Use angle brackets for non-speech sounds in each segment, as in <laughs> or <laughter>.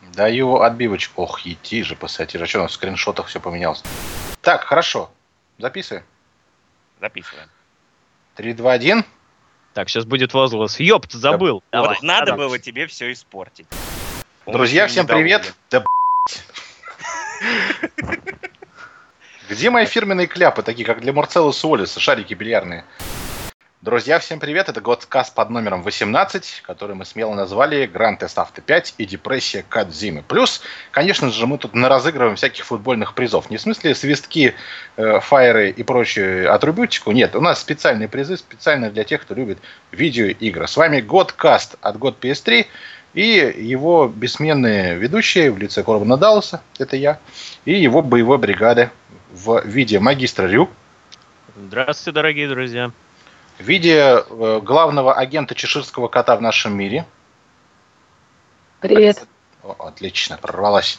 Даю отбивочку. Ох, идти же, пассатижи. А что у нас в скриншотах все поменялось? Так, хорошо. Записываем. Записываем. 3, 2, 1. Так, сейчас будет возглас. Ёпт, забыл. Да, Давай. вот надо Давай. было тебе все испортить. Он Друзья, всем привет. Да. <laughs> Где мои фирменные кляпы, такие как для Марцелла Суолиса, шарики бильярдные? Друзья, всем привет. Это Годскаст под номером 18, который мы смело назвали Гранд Тест Авто 5 и Депрессия Кадзимы. Плюс, конечно же, мы тут разыгрываем всяких футбольных призов. Не в смысле свистки, э, фаеры и прочую атрибутику. Нет, у нас специальные призы, специально для тех, кто любит видеоигры. С вами Годкаст от Год PS3 и его бессменные ведущие в лице Корбана Далласа, это я, и его боевой бригады в виде магистра Рю, Здравствуйте, дорогие друзья. В виде э, главного агента чеширского кота в нашем мире. Привет. О, отлично, прорвалась.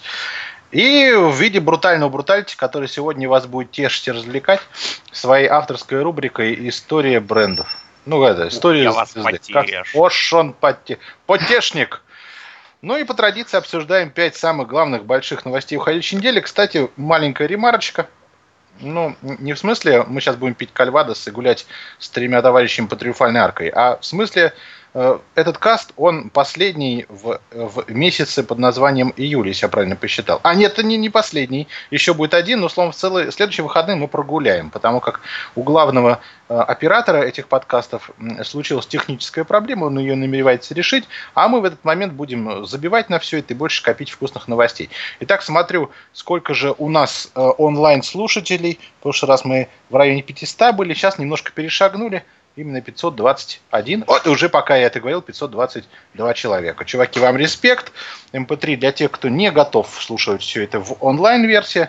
И в виде брутального брутальти, который сегодня вас будет тешить и развлекать своей авторской рубрикой «История брендов». Ну, это, история я вас звезды. потешу. Как Ошон поте... Потешник. Ну и по традиции обсуждаем пять самых главных больших новостей уходящей недели. Кстати, маленькая ремарочка. Ну, не в смысле, мы сейчас будем пить кальвадос и гулять с тремя товарищами по Триумфальной аркой, а в смысле, этот каст, он последний в, в месяце под названием июль, если я правильно посчитал. А нет, это не, не последний, еще будет один, но, словом, в целый, следующие выходные мы прогуляем, потому как у главного э, оператора этих подкастов случилась техническая проблема, он ее намеревается решить, а мы в этот момент будем забивать на все это и больше копить вкусных новостей. Итак, смотрю, сколько же у нас э, онлайн-слушателей. В прошлый раз мы в районе 500 были, сейчас немножко перешагнули. Именно 521. Вот уже пока я это говорил, 522 человека. Чуваки, вам респект. MP3 для тех, кто не готов слушать все это в онлайн-версии.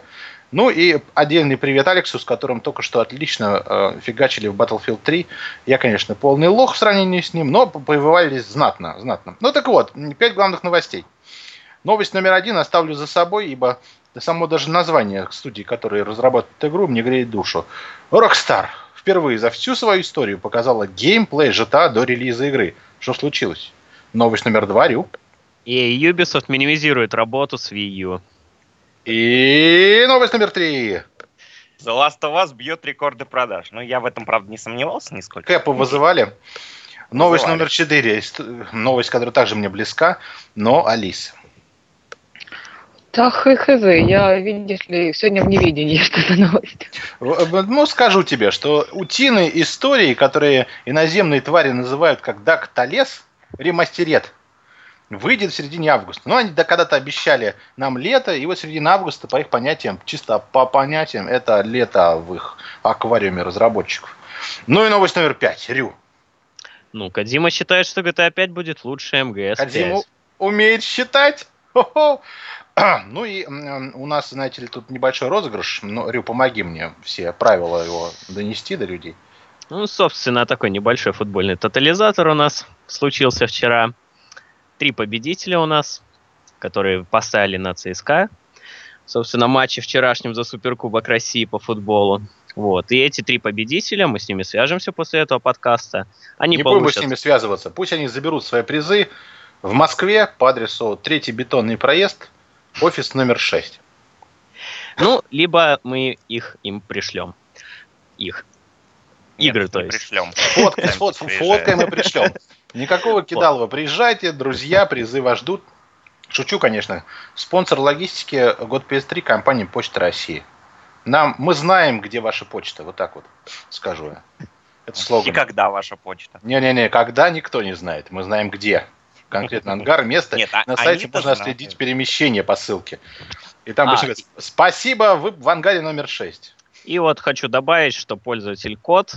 Ну и отдельный привет Алексу, с которым только что отлично э, фигачили в Battlefield 3. Я, конечно, полный лох в сравнении с ним, но повоевались знатно, знатно. Ну так вот, пять главных новостей. Новость номер один оставлю за собой, ибо само даже название студии, которые разрабатывают игру, мне греет душу. Rockstar впервые за всю свою историю показала геймплей GTA до релиза игры. Что случилось? Новость номер два, Рю. И Ubisoft минимизирует работу с Wii U. И новость номер три. The Last of Us бьет рекорды продаж. Ну, я в этом, правда, не сомневался нисколько. Кэпа вызывали. Новость Вызывали. номер четыре. Новость, которая также мне близка, но Алиса. Да хз, я, видишь ли, сегодня в невидении, <laughs> что за новость. Ну, скажу тебе, что утиные истории, которые иноземные твари называют как Дакталес, ремастерет, выйдет в середине августа. Ну, они да- когда-то обещали нам лето, и вот середина августа, по их понятиям, чисто по понятиям, это лето в их аквариуме разработчиков. Ну и новость номер пять. Рю. Ну, Кадима считает, что GTA 5 будет лучше МГС. Кадзиму умеет считать. Хо-хо. <clears throat> Ну и у нас, знаете ли, тут небольшой розыгрыш. Ну, Рю, помоги мне все правила его донести до людей. Ну, собственно, такой небольшой футбольный тотализатор у нас случился вчера. Три победителя у нас, которые поставили на ЦСКА. Собственно, матче вчерашнем за Суперкубок России по футболу. Вот. И эти три победителя, мы с ними свяжемся после этого подкаста. Они не будем мы с получат... ними связываться. Пусть они заберут свои призы в Москве по адресу Третий бетонный проезд, офис номер 6. Ну, либо мы их им пришлем. Их. Нет, Игры, то есть. пришлем. Фоткай, Сами фот, фоткаем и пришлем. Никакого кидалова. Приезжайте, друзья, призы вас ждут. Шучу, конечно. Спонсор логистики год PS3 компания Почта России. Нам, мы знаем, где ваша почта, вот так вот скажу я. Это И слоган. когда ваша почта? Не-не-не, когда никто не знает. Мы знаем где. Конкретно <laughs> ангар, место. Нет, а- На сайте можно следить перемещение по ссылке. И там А, обычно говорят, спасибо, вы в ангаре номер 6. И вот хочу добавить, что пользователь код,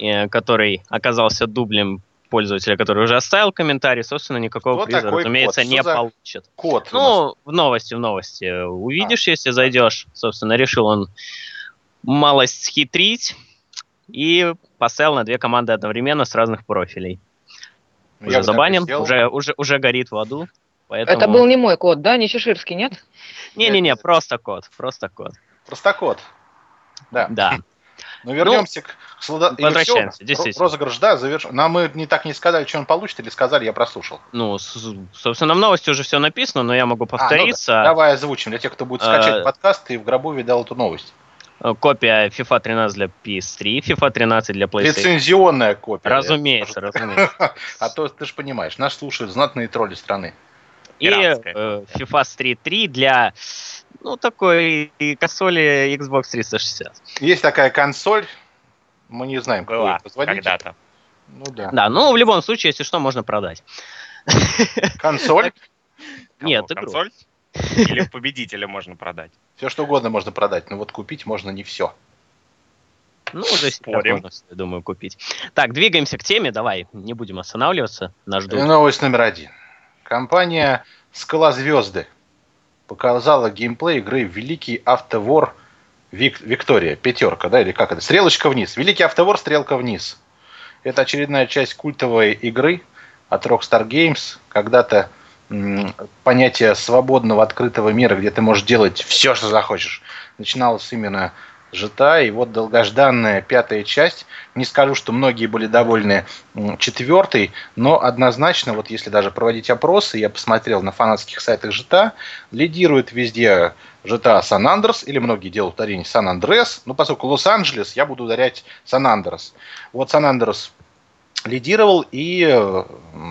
э, который оказался дублем пользователя, который уже оставил комментарий, собственно, никакого Кто приза, разумеется, код? Не получит. Код. Ну, в новости, в новости. э, Увидишь, если зайдешь. Собственно, решил он малость схитрить и поставил на две команды одновременно с разных профилей. Я Уже и забанен, уже, уже, уже горит в аду. Поэтому... Это был не мой код, да? Не чеширский, нет? Не-не-не, просто код, просто код. Просто код. Да. Да. <laughs> Ну, вернемся к сладо... или возвращаемся, действительно. Розыгрыш, да, завершен. Нам мы не так не сказали, что он получит, или сказали, я прослушал. Ну, собственно, в новости уже все написано, но я могу А, ну да. повториться. Давай озвучим для тех, кто будет скачать А, подкаст, ты в гробу видал эту новость. Э, Копия FIFA 13 для PS3, FIFA 13 для PlayStation. Лицензионная копия. Разумеется, разумеется. <laughs> А то ты же понимаешь, нас слушают знатные тролли страны. И э, FIFA Street 3 для, ну, такой консоли Xbox 360. Есть такая консоль, мы не знаем, кто Была ее когда-то. Ну да. Да, ну, в любом случае, если что, можно продать. Консоль, <laughs> Нет, игру. консоль? Или победителя можно продать? все что угодно можно продать, но вот купить можно не все. Ну, Спорим. можно, я думаю, купить. Так, двигаемся к теме, давай, не будем останавливаться, нас ждут. Новость номер один. Компания «Скала Звезды» показала геймплей игры «Великий автовор Вик- Виктория». Пятерка, да, или как это? Стрелочка вниз. «Великий автовор. Стрелка вниз». Это очередная часть культовой игры от Rockstar Games. Когда-то понятие свободного открытого мира, где ты можешь делать все, что захочешь, начиналось именно GTA. И вот долгожданная пятая часть. Не скажу, что многие были довольны четвертой, но однозначно, вот если даже проводить опросы, я посмотрел на фанатских сайтах GTA, лидирует везде San Andreas, или многие делают ударение Сан Андреас, но поскольку Лос-Анджелес, я буду ударять Сан Андреас. Вот Сан Андреас лидировал, и э,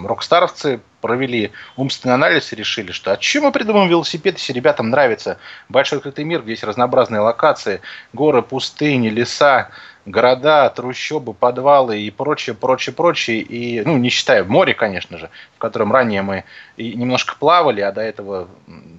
рокстаровцы провели умственный анализ и решили, что а чем мы придумаем велосипед, если ребятам нравится большой открытый мир, где есть разнообразные локации, горы, пустыни, леса, города, трущобы, подвалы и прочее, прочее, прочее. И, ну, не считая море, конечно же, в котором ранее мы и немножко плавали, а до этого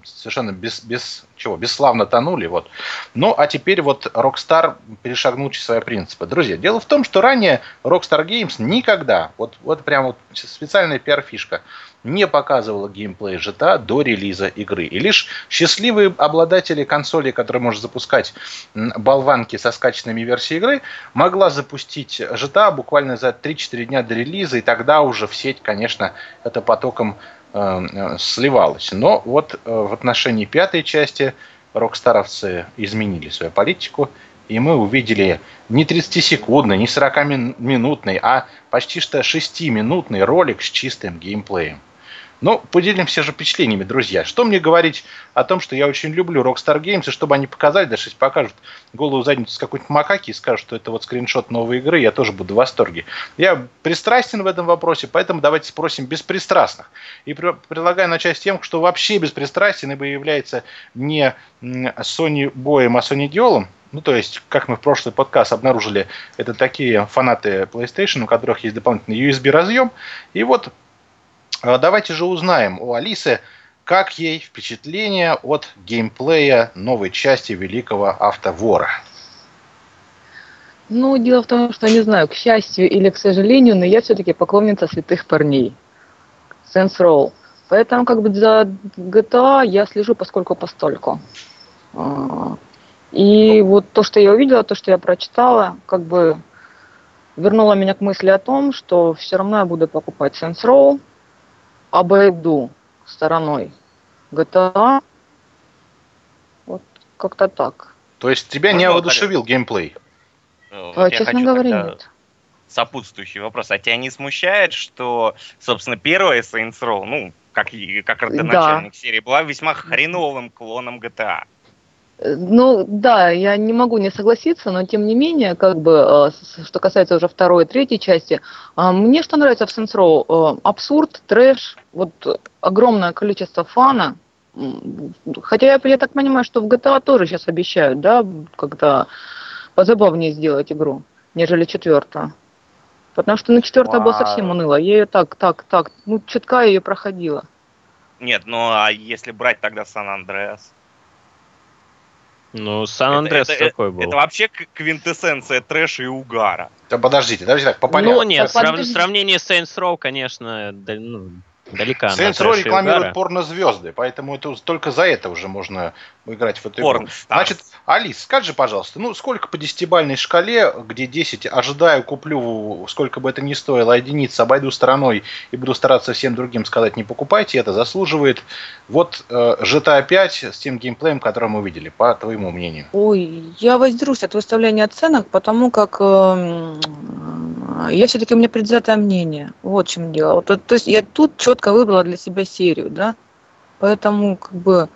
совершенно без, без чего, бесславно тонули. Вот. Ну, а теперь вот Rockstar перешагнул через свои принципы. Друзья, дело в том, что ранее Rockstar Games никогда, вот, вот прям вот специальная пиар-фишка, не показывала геймплей GTA до релиза игры. И лишь счастливые обладатели консолей, которые может запускать болванки со скачанными версией игры, могла запустить GTA буквально за 3-4 дня до релиза, и тогда уже в сеть, конечно, это потоком э, э, сливалось. Но вот э, в отношении пятой части рокстаровцы изменили свою политику, и мы увидели не 30-секундный, не 40-минутный, а почти что 6-минутный ролик с чистым геймплеем. Ну, поделимся же впечатлениями, друзья. Что мне говорить о том, что я очень люблю Rockstar Games, и чтобы они показали, даже если покажут голую задницу с какой-нибудь макаки и скажут, что это вот скриншот новой игры, я тоже буду в восторге. Я пристрастен в этом вопросе, поэтому давайте спросим беспристрастных. И пр- предлагаю начать с тем, что вообще беспристрастен, ибо является не Sony боем, а Sony Диолом. Ну, то есть, как мы в прошлый подкаст обнаружили, это такие фанаты PlayStation, у которых есть дополнительный USB-разъем. И вот Давайте же узнаем у Алисы, как ей впечатление от геймплея новой части Великого Автовора. Ну, дело в том, что не знаю, к счастью или к сожалению, но я все-таки поклонница святых парней. Saints Row. Поэтому как бы за GTA я слежу поскольку постольку. А, И вот то, что я увидела, то, что я прочитала, как бы вернуло меня к мысли о том, что все равно я буду покупать Saints Row, обойду стороной GTA. Вот как-то так. То есть тебя не воодушевил геймплей? Ну, А, вот я честно хочу говоря, тогда нет. Сопутствующий вопрос. А тебя не смущает, что, собственно, первая Saints Row, ну, как, и- как родоначальник серии, была весьма хреновым клоном GTA? Э, Ну да, я не могу не согласиться, но тем не менее, как бы, э, что касается уже второй и третьей части, а, мне что нравится в Row? Э, Абсурд, трэш, вот огромное количество фана. Хотя я, я так понимаю, что в GTA тоже сейчас обещают, да, когда позабавнее сделать игру, нежели четвертая. Потому что на четвертая была совсем уныла. Я ее так, так, так, ну, чутка ее проходила. Нет, ну а если брать тогда Сан-Андреас? Ну, Сан-Андреас это, такой был. это вообще квинтэссенция трэша и угара. Да подождите, давайте так, по порядку. Ну, нет, Так, срав- в подожди. сравнении с Saints Row, конечно, да, ну, Далека Saints Row рекламирует порнозвезды, поэтому это только за это уже можно играть в эту игру. Значит, Алис, скажи, пожалуйста, ну сколько по десятибальной шкале, где 10 ожидаю, куплю, сколько бы это ни стоило, единиц, обойду стороной и буду стараться всем другим сказать, не покупайте, это заслуживает. Вот э, GTA 5 с тем геймплеем, который мы увидели, по твоему мнению. Ой, я воздержусь от выставления оценок, потому как э, я все-таки, у меня предвзятое мнение. Вот в чем дело. Вот, то есть я тут четко выбрала для себя серию, да, поэтому как бы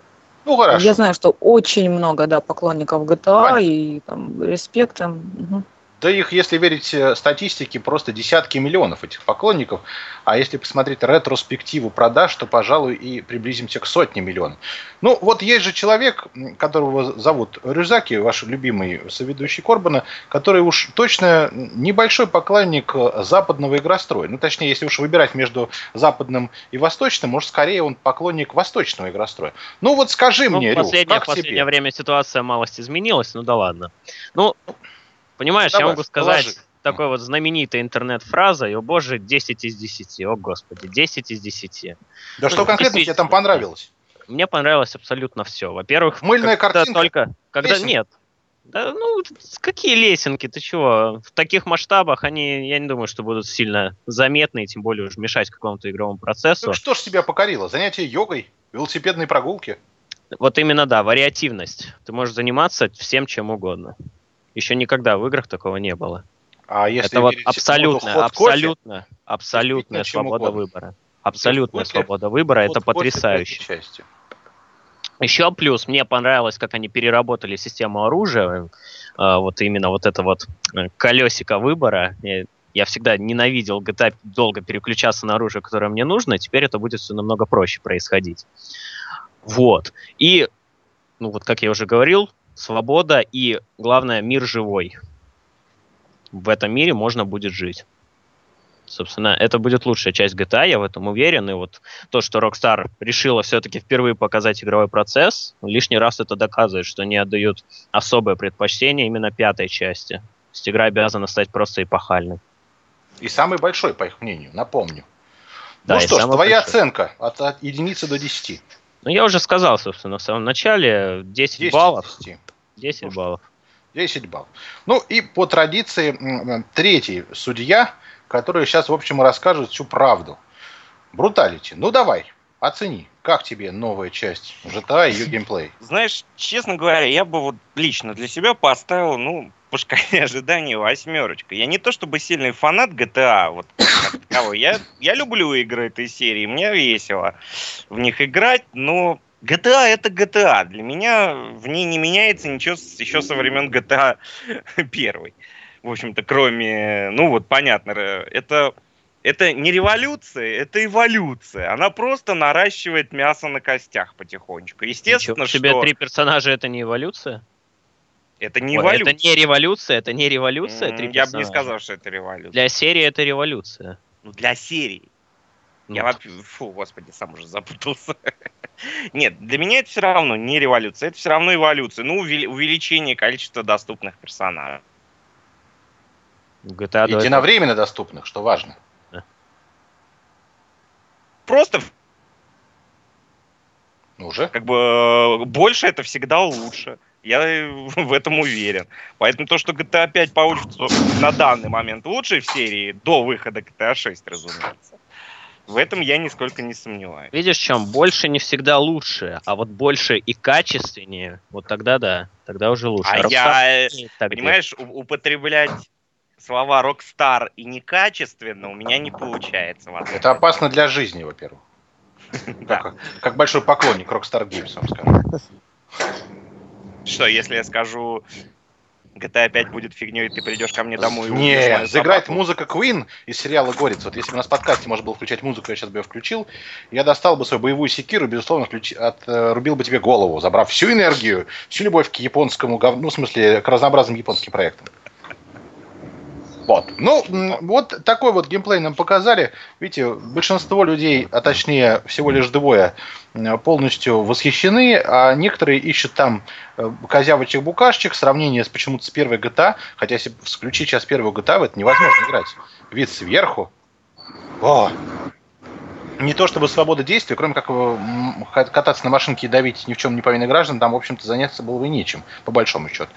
ну, хорошо. Я знаю, что очень много, да, поклонников GTA Понятно. и там респекта. Угу. Да их, если верить э, статистике, просто десятки миллионов этих поклонников. А если посмотреть ретроспективу продаж, то, пожалуй, и приблизимся к сотне миллионов. Ну, вот есть же человек, которого зовут Рюзаки, ваш любимый соведущий Корбана, который уж точно небольшой поклонник э, западного игростроя. Ну, точнее, если уж выбирать между западным и восточным, может, скорее он поклонник восточного игростроя. Ну, вот скажи ну, мне, последнее, как последнее тебе? время ситуация малость изменилась, ну да ладно. Ну, Понимаешь, Давай, я могу сказать положи. такой вот знаменитой интернет-фразой, о боже, 10 из 10, о господи, 10 из 10. Да что конкретно тебе там понравилось? Мне понравилось абсолютно все. Во-первых, мыльная картинка. Только, когда Лесенка. нет. Да, ну, какие лесенки, ты чего? В таких масштабах они, я не думаю, что будут сильно заметны, тем более уж мешать какому-то игровому процессу. Так что ж тебя покорило? Занятие йогой? Велосипедные прогулки? Вот именно, да, вариативность. Ты можешь заниматься всем чем угодно. Еще никогда в играх такого не было. А если это вот абсолютно, абсолютно, кофе, абсолютная свобода выбора. Абсолютная кофе, свобода выбора, это потрясающе. Еще плюс, мне понравилось, как они переработали систему оружия, а, вот именно вот это вот э, колесико выбора. Я всегда ненавидел GTA долго переключаться на оружие, которое мне нужно, теперь это будет все намного проще происходить. Вот. И, ну вот как я уже говорил, свобода и, главное, мир живой. В этом мире можно будет жить. Собственно, это будет лучшая часть GTA, я в этом уверен. И вот то, что Rockstar решила все-таки впервые показать игровой процесс, лишний раз это доказывает, что они отдают особое предпочтение именно пятой части. То есть игра обязана стать просто эпохальной. И самый большой, по их мнению, напомню. Да, ну что ж, твоя большой. оценка от, от единицы до 10. Ну, я уже сказал, собственно, в самом начале 10, 10 баллов. 10. 10 ну, баллов. 10 баллов. Ну и по традиции третий судья, который сейчас, в общем, расскажет всю правду. Бруталити. Ну давай, оцени. Как тебе новая часть GTA и ее геймплей? Знаешь, честно говоря, я бы вот лично для себя поставил, ну, по шкале <laughs> ожиданий восьмерочка. Я не то чтобы сильный фанат GTA, вот Я, я люблю игры этой серии, мне весело в них играть, но GTA это GTA. Для меня в ней не меняется ничего еще со времен GTA 1. В общем-то, кроме, ну вот понятно, это это не революция, это эволюция. Она просто наращивает мясо на костях потихонечку. Естественно, Ничего, что... тебе три персонажа это не эволюция? Это не Ой, эволюция. Это не революция, это не революция. Mm, я бы не сказал, что это революция. Для серии это революция. Ну, для серии. Ну, я вообще, фу, господи, сам уже запутался. <laughs> Нет, для меня это все равно не революция, это все равно эволюция. Ну, увеличение количества доступных персонажей. GTA Единовременно доступных, что важно просто ну, уже? Как бы э, больше это всегда лучше. Я в этом уверен. Поэтому то, что GTA 5 получится на данный момент лучше в серии, до выхода GTA 6, разумеется. В этом я нисколько не сомневаюсь. Видишь, чем больше не всегда лучше, а вот больше и качественнее, вот тогда да, тогда уже лучше. А, а я, понимаешь, употреблять слова Rockstar и некачественно у меня не получается. Это опасно для жизни, во-первых. <laughs> Как, как большой поклонник Rockstar Games, вам скажу. Что, если я скажу GTA 5 будет фигней, ты придешь ко мне домой и Не, заиграет музыка Queen из сериала Горец. Вот если бы у нас в подкасте можно было включать музыку, я сейчас бы ее включил, я достал бы свою боевую секиру, безусловно, включ... отрубил э, бы тебе голову, забрав всю энергию, всю любовь к японскому ну, в смысле, к разнообразным японским проектам. Вот. Ну, вот такой вот геймплей нам показали. Видите, большинство людей, а точнее всего лишь двое, полностью восхищены, а некоторые ищут там э, козявочек-букашечек, сравнение с почему-то с первой GTA, хотя если включить сейчас первую GTA, в это невозможно играть. Вид сверху. О! Не то чтобы свобода действия, кроме как м, кататься на машинке и давить ни в чем не повинных граждан, там, в общем-то, заняться было бы нечем, по большому счету.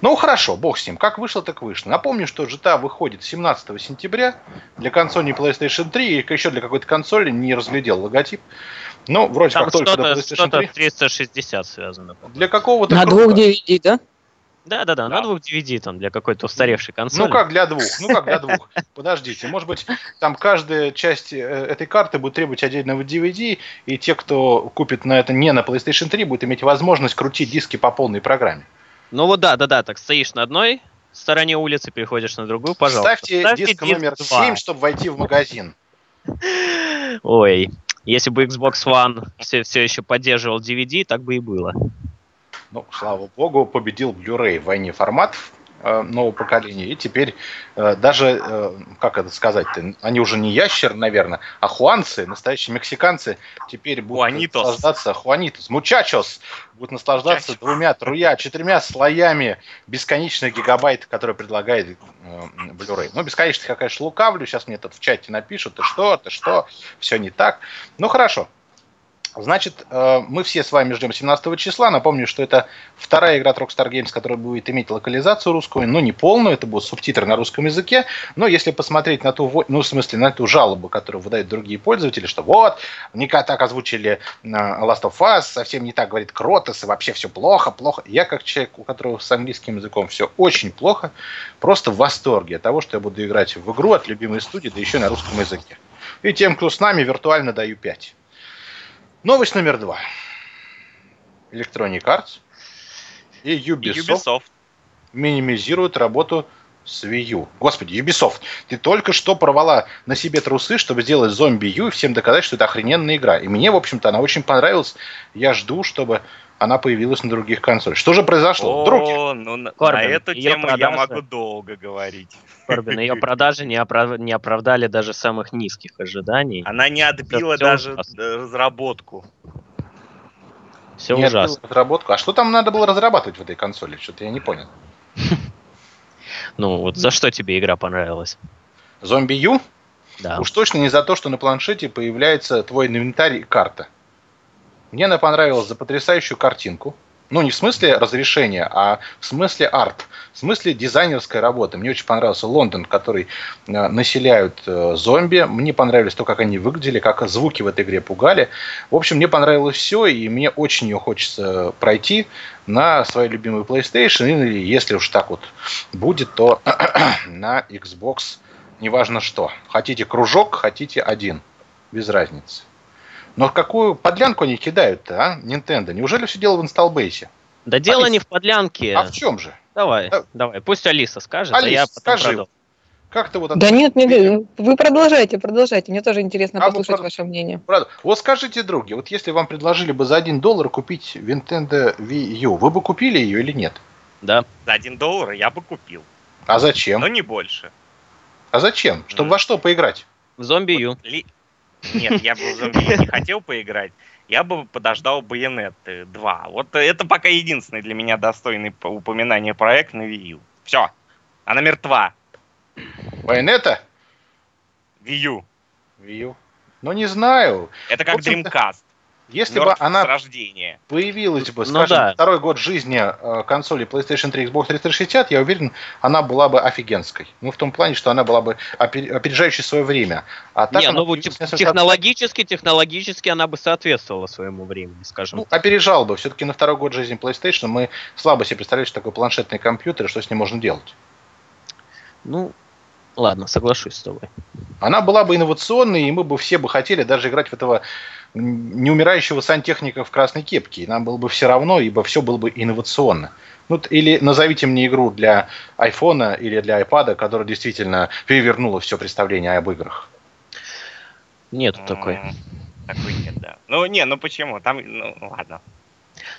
Ну, хорошо, бог с ним. Как вышло, так вышло. Напомню, что GTA выходит 17 сентября для консоли PlayStation 3, и еще для какой-то консоли не разглядел логотип. Ну, вроде Там как только что-то, для PlayStation что-то 3. 360 связано. Для какого-то На круга. двух DVD, да? Да-да-да, на Да. двух DVD там для какой-то устаревшей консоли. Ну как для двух? Ну как для двух? <laughs> Подождите, может быть, там каждая часть э, этой карты будет требовать отдельного DVD, и те, кто купит на это не на PlayStation 3, будет иметь возможность крутить диски по полной программе. Ну вот да, да, да, так стоишь на одной стороне улицы, переходишь на другую, пожалуйста. Ставьте, диск, номер 2. 7, чтобы войти в магазин. <laughs> Ой, если бы Xbox One все, все еще поддерживал DVD, так бы и было. Ну, слава богу, победил Blu-ray в войне форматов э, нового поколения. И теперь э, даже, э, как это сказать-то, они уже не ящер, наверное, а хуанцы, настоящие мексиканцы, теперь будут Хуанитос. наслаждаться, хуанитос, мучачос, будут наслаждаться Мучачо. двумя, труя, четырьмя слоями бесконечных гигабайт, которые предлагает э, Blu-ray. Ну, бесконечных я, конечно, лукавлю, сейчас мне тут в чате напишут, ты что, ты что, все не так. Ну, хорошо. Значит, э, мы все с вами ждем 17 числа. Напомню, что это вторая игра от Rockstar Games, которая будет иметь локализацию русскую, но не полную, это будут субтитры на русском языке. Но если посмотреть на ту, ну, в смысле, на ту жалобу, которую выдают другие пользователи, что вот, не так озвучили э, Last of Us, совсем не так говорит Кротос, и вообще все плохо, плохо. Я, как человек, у которого с английским языком все очень плохо, просто в восторге от того, что я буду играть в игру от любимой студии, да еще на русском языке. И тем, кто с нами, виртуально даю 5. Новость номер два. Electronic Arts и И Ubisoft, Ubisoft. минимизируют работу с Wii U. Господи, Ubisoft, ты только что порвала на себе трусы, чтобы сделать зомби U и всем доказать, что это охрененная игра. И мне, в общем-то, она очень понравилась. Я жду, чтобы она появилась на других консолях. Что же произошло? О, ну, на, Корбин, на эту тему я продажи. могу долго говорить. Корбин, ее <laughs> продажи не, оправ- не оправдали даже самых низких ожиданий. Она не отбила всё даже ужасно. э, разработку. Все не ужасно. разработку. А что там надо было разрабатывать в этой консоли? Что-то я не понял. <laughs> Ну вот за что тебе игра понравилась? Зомби U? Да. Уж точно не за то, что на планшете появляется твой инвентарь и карта. Мне она понравилась за потрясающую картинку. Ну, не в смысле разрешения, а в смысле арт, в смысле дизайнерской работы. Мне очень понравился Лондон, который э, населяют э, зомби. Мне понравилось то, как они выглядели, как звуки в этой игре пугали. В общем, мне понравилось все, и мне очень ее хочется пройти на свою любимую PlayStation, или если уж так вот будет, то <clears throat> на Xbox неважно что. Хотите кружок, хотите один. Без разницы. Но какую подлянку они кидают-то, а, Nintendo? Неужели все дело в инсталбейсе? Да дело Алиса. не в подлянке. А в чем же? Давай, Да. давай. Пусть Алиса скажет, а Алис, я потом скажи. продолжу. Как ты вот... Да нет, не- вы продолжайте, продолжайте. Мне тоже интересно А послушать про- ваше мнение. Правда. Вот скажите, други, вот если вам предложили бы за один доллар купить Nintendo Wii U, вы бы купили ее или нет? Да. За один доллар я бы купил, А зачем? но не больше. А зачем? Чтобы Мгм. во что поиграть? В зомби Ю. Ли- Нет, я бы в зомби <laughs> не хотел поиграть. Я бы подождал Bayonetta 2. Вот это пока единственный для меня достойный упоминания проект на Wii U. Все. Она мертва. Байонета? Wii U. Wii U. Ну, не знаю. Это как Dreamcast. Если бы Мертв она рождения. появилась бы, Ну скажем, да. второй год жизни э, консоли PlayStation 3 Xbox 360, я уверен, она была бы офигенской. Ну, в том плане, что она была бы опер- опережающей свое время. А так не, ну вот технологически, технологически она бы соответствовала своему времени, скажем. Ну, опережал бы. Все-таки на второй год жизни PlayStation мы слабо себе представляем, что такое планшетный компьютер и что с ним можно делать. Ну, ладно, соглашусь с тобой. Она была бы инновационной, и мы бы все бы хотели даже играть в этого неумирающего сантехника в красной кепке. И нам было бы все равно, ибо все было бы инновационно. Ну, или назовите мне игру для айфона или для айпада, которая действительно перевернула все представление об играх. Нету такой. Такой нет, да. Ну, не, ну почему? Там, ну, ладно.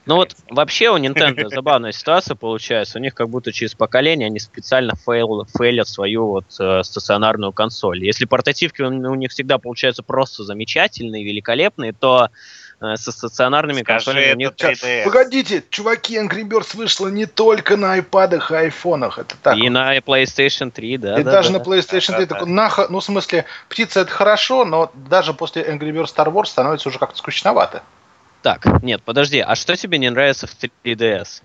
Ну вот вообще у Nintendo <laughs> забавная ситуация получается. У них как будто через поколение они специально фейл, фейлят свою вот э, стационарную консоль. Если портативки у, у них всегда получаются просто замечательные, великолепные, то э, со стационарными Скажи консолями. у них- это 3DS. Погодите, чуваки, Angry Birds вышла не только на айпадах и айфонах. Это так. И на PlayStation 3, да. и да, даже да. на PlayStation 3 Да-да-да. такой нахо, ну в смысле, птица это хорошо, но даже после Angry Birds Star Wars становится уже как-то скучновато. Так, нет, подожди, а что тебе не нравится в 3DS?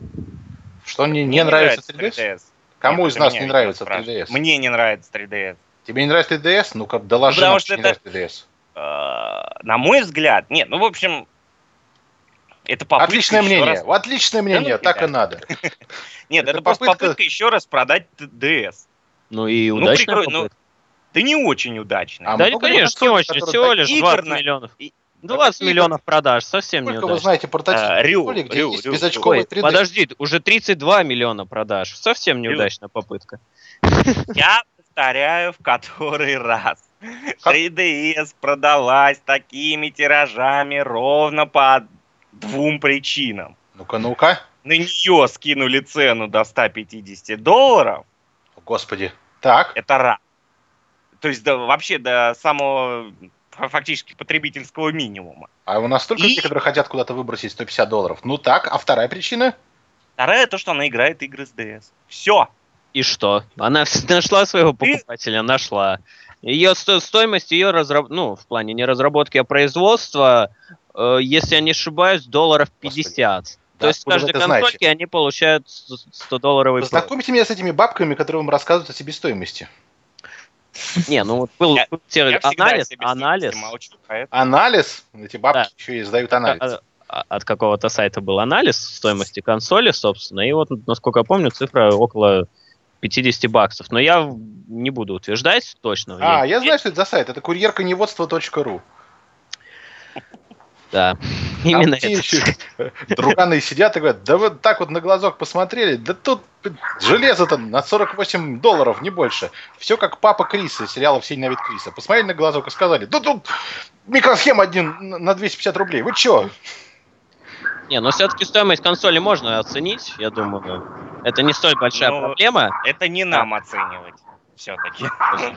Что не, не Мне нравится 3DS? Кому Нет, из нас не нравится спрашивает. 3DS? Мне не нравится 3DS. Тебе не нравится 3DS? Ну-ка, доложи Потому нам, что не это- нравится 3DS. Э, На мой взгляд, нет, ну, в общем, это попытка Отличное мнение, раз- отличное мнение, ну, так и ребят. надо. <laughs> Нет, это это, просто попытка- попытка еще раз продать DS. Ну и Ну, удачная прикро- ну, попытка. Да не очень удачная. А Да, конечно, не очень, всего лишь игр 20 на- миллионов. И- 20 какие миллионов продаж, совсем не вы знаете портативные А, Рю, консоли, где Рю, есть Рю, безочковый Ой, 3D? подожди, уже 32 миллиона продаж. Совсем Рю. неудачная попытка. Я повторяю в который раз. Как? 3DS продалась такими тиражами ровно по двум причинам. Ну-ка, ну-ка. На нее скинули цену до 150 долларов. Господи. Так. Это раз. То есть до- вообще до самого фактически потребительского минимума. А у нас столько И- людей, которые хотят куда-то выбросить 150 долларов. Ну так, а вторая причина? Вторая то, что она играет игры с DS. Все. И что? Она <laughs> нашла своего Ты- покупателя, нашла. Ее сто- стоимость ее разраб... ну, в плане не разработки, а производства, э, если я не ошибаюсь, долларов Господи. 50. Да То есть с откуда вы каждой это знаете? консольки они получают 100 долларовый Познакомьте меня с этими бабками, которые вам рассказывают о себестоимости. <laughs> Не, ну вот был, Я анализ, анализ молчу, Анализ? Эти бабки Да. еще и издают анализ. а- а- от какого-то сайта был анализ стоимости консоли, собственно, и вот, насколько я помню, цифра около 50 баксов. Но я не буду утверждать точно. А, Я- я знаю, что это за сайт. Это курьерконеводство.ру. Да, Там именно это. еще Друганы сидят и говорят, да вот так вот на глазок посмотрели, да тут железо-то на 48 долларов, не больше. Все как папа Криса, из сериала «Все ненавидят Криса». Посмотрели на глазок и сказали, да тут микросхема один на 250 рублей, вы чё? Не, но все-таки стоимость консоли можно оценить, я думаю. Это не столь большая Ну, проблема. Это не нам оценивать. Все-таки.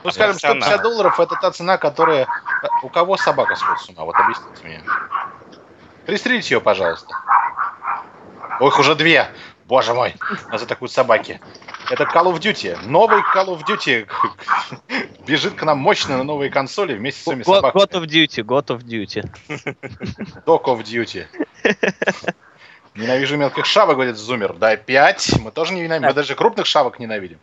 Ну, <laughs> скажем, 150 долларов это та цена, которая... У кого собака сходит с ума? Вот объясните мне. Пристрелите ее, пожалуйста. Ох, уже две. Боже мой, за такую собаки. Это Call of Duty. Новый Call of Duty <laughs> бежит к нам мощно на новые консоли вместе с своими God, собаками. God of Duty, God of Duty. <laughs> Dog of Duty. Ненавижу мелких шавок, говорит Зумер. Да, опять. Мы тоже не ненавидим. Мы даже крупных шавок ненавидим.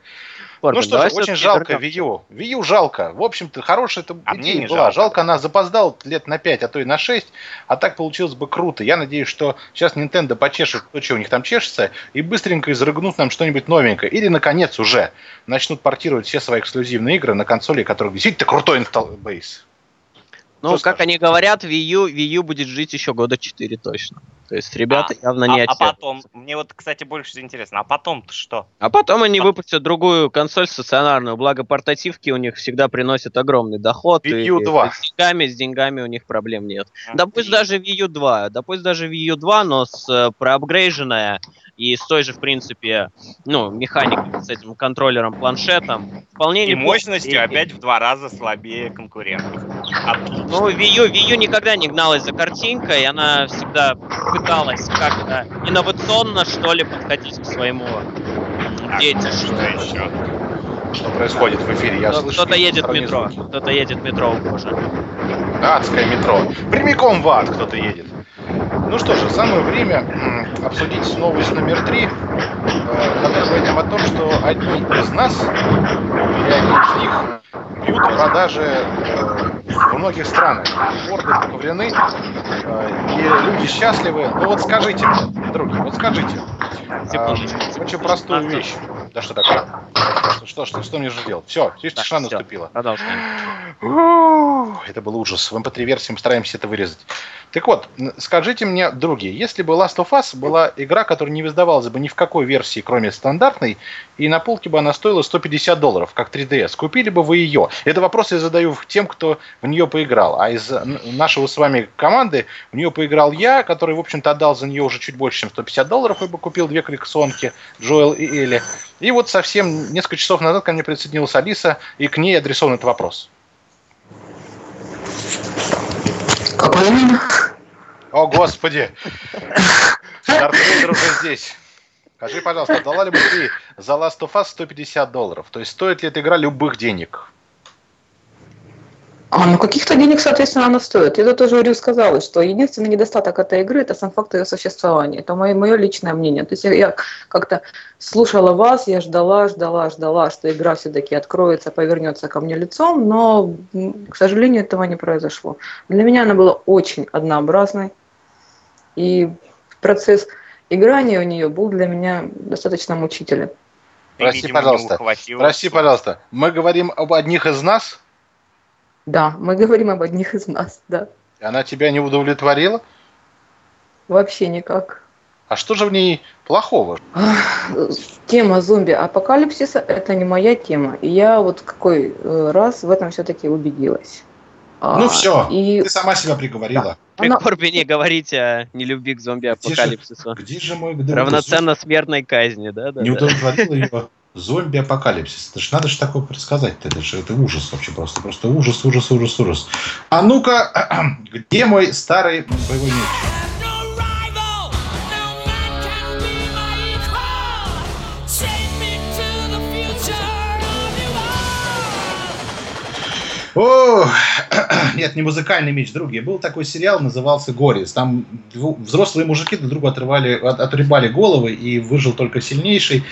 Корбин, ну что ж, очень жалко. Wii U. Wii U жалко. В общем-то, хорошая это А идея не была. жалко. Жалко, она запоздала лет на 5, а то и на 6. А так получилось бы круто. Я надеюсь, что сейчас Nintendo почешет то, что у них там чешется, и быстренько изрыгнут нам что-нибудь новенькое. Или, наконец, уже начнут портировать все свои эксклюзивные игры на консоли, которые действительно крутой инсталл бейс. Ну, Что как скажешь? они говорят, Wii U, Wii U будет жить еще года 4 точно. То есть ребята явно не а, а потом, мне вот, кстати, больше интересно, а потом-то что? А потом они выпустят другую консоль стационарную. Благо портативки у них всегда приносят огромный доход. Wii и U 2. С деньгами, с деньгами у них проблем нет. Да пусть И- даже Wii U 2, да пусть даже Wii U 2, но с э, проапгрейженная и с той же, в принципе, ну, механикой, с этим контроллером, планшетом. Вполне И неплохо. мощностью И- опять в два раза слабее конкурентов. Отлично. Ну, Wii U, Wii U никогда не гналась за картинкой, она всегда пыталась как-то инновационно, что ли, подходить к своему А детищу. что еще? Что происходит в эфире? Я слышу Кто-то едет метро, кто-то едет в метро уже. Адское метро. Прямиком в ад кто-то едет. Ну что же, самое время обсудить новость номер три, которая говорит о том, что одни из нас, или одни из них, бьют продажи э, в многих странах. Борды поковлены, э, и люди счастливы. Ну вот скажите мне, други, вот скажите, э, очень простую вещь. Да что такое? Что, что, что мне же делать? Все, Так, тишина всё, наступила. Это был ужас. В MP3-версии мы стараемся это вырезать. Так вот, скажите мне, други, если бы Last of Us была игра, которая не издавалась бы ни в какой версии, кроме стандартной, и на полке бы она стоила 150 долларов, как 3DS, купили бы вы ее? Это вопрос я задаю тем, кто в нее поиграл. А из н- нашего с вами команды в нее поиграл я, который, в общем-то, отдал за нее уже чуть больше, чем 150 долларов, и бы купил две коллекционки Джоэл и Элли. И вот совсем несколько часов назад ко мне присоединилась Алиса, и к ней адресован этот вопрос. Какой? О, господи! Дарт Вейдер уже здесь. Скажи, пожалуйста, дала ли бы ты за Last of Us 150 долларов? То есть стоит ли эта игра любых денег? А, ну каких-то денег, соответственно, она стоит. Я тоже говорю, сказала, что единственный недостаток этой игры – это сам факт ее существования. Это мое, мое личное мнение. То есть я, я как-то слушала вас, я ждала, ждала, ждала, что игра все-таки откроется, повернется ко мне лицом, но, к сожалению, этого не произошло. Для меня она была очень однообразной, и процесс играния у нее был для меня достаточно мучителен. Прости, Видимо, пожалуйста. Прости, пожалуйста. Мы говорим об одних из нас, Да, мы говорим об одних из нас, да. и она тебя не удовлетворила? Вообще никак. А что же в ней плохого? Тема зомби-апокалипсиса – это не моя тема. И я вот какой э, раз в этом все-таки убедилась. А, Ну все, И ты сама себя приговорила. При она- Корбине говорить о нелюбви к зомби-апокалипсису. Где же мой дорогой Равноценно смертной казни, да? да, Не да. удовлетворил <laughs> ее зомби-апокалипсис. Это ж надо же такое предсказать-то. Это же это ужас вообще просто. Просто ужас, ужас, ужас, ужас. А ну-ка, <clears throat> где мой старый боевой меч? О, <clears throat> нет, не музыкальный меч, другие. Был такой сериал, назывался «Горец». Там взрослые мужики друг другу отрывали, от- отрубали головы, и выжил только сильнейший.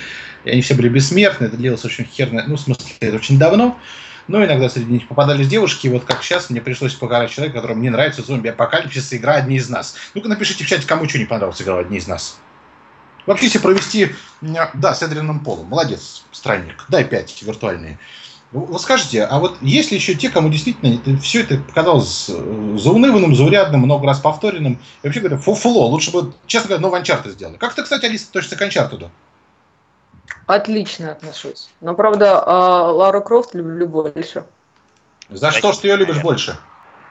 И они все были бессмертны. Это длилось очень херно, ну, в смысле, это очень давно. Но иногда среди них попадались девушки. И вот как сейчас мне пришлось покарать человека, которому не нравится зомби-апокалипсис, игра «Одни из нас». Ну-ка напишите в чате, кому что не понравилась игра «Одни из нас». Вообще себе провести... м, Да, с Эдрином Полом. Молодец, странник. Дай пять виртуальные. Вы вы скажите, а вот есть ли еще те, кому действительно все это показалось э, зауныванным, заурядным, много раз повторенным, и вообще говоря, фуфло, лучше бы, честно говоря, новый Uncharted сделали. Как ты, кстати, Алиса, относишься к Uncharted? отлично отношусь. Но, правда, а, Лару Крофт люблю больше. За что ж ты ее любишь больше?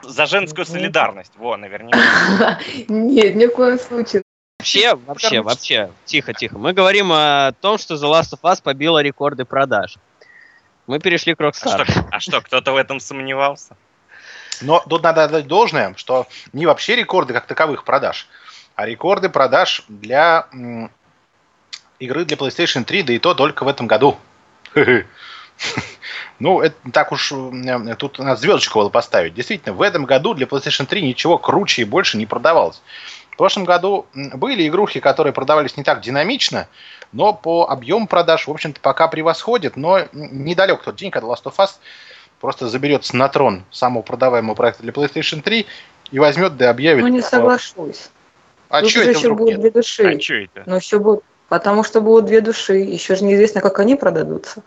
За женскую солидарность. Во, наверняка. <laughs> Нет, ни в коем случае. Вообще, вообще, вообще, тихо, тихо. Мы говорим о том, что The Last of Us побила рекорды продаж. Мы перешли к А Rockstar. что, а что, кто-то в этом сомневался? Но тут надо отдать должное, что не вообще рекорды как таковых продаж, а рекорды продаж для м, игры для PlayStation 3, да и то только в этом году. <laughs> Ну, это так уж тут надо звездочку было поставить. Действительно, в этом году для PlayStation 3 ничего круче и больше не продавалось. В прошлом году были игрухи, которые продавались не так динамично, но по объему продаж, в общем-то, пока превосходят, но недалек тот день, когда Last of Us просто заберется на трон самого продаваемого проекта для PlayStation 3 и возьмет да объявит. Ну, не что- соглашусь. А Тут что это еще вдруг будут нет? две души. А что это? Но еще будут... Потому что будут две души. Еще же неизвестно, как они продадутся.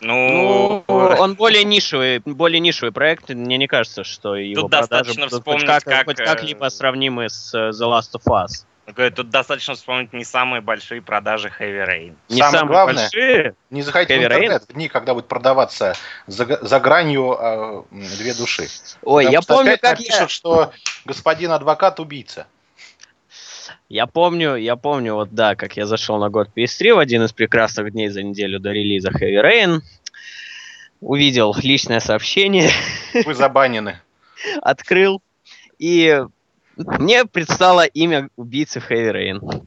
Ну, Ну, он более нишевый, более нишевый проект. Мне не кажется, что его продажи достаточно будут хоть, вспомнить, как, как, хоть э, как-либо сравнимы с э, The Last of Us. говорю, тут достаточно вспомнить не самые большие продажи Heavy Rain. Не Самое самые главное- большие. Не заходите Heavy в интернет в дни, когда будет продаваться за, за гранью э, две души. Ой, Потому я что помню, опять как напишут, я... что господин адвокат убийца. Я помню, я помню, вот да, как я зашел на год PS3 в один из прекрасных дней за неделю до релиза Heavy Rain. Увидел личное сообщение, Вы забанены. <laughs> открыл, и мне предстало имя убийцы Heavy Rain.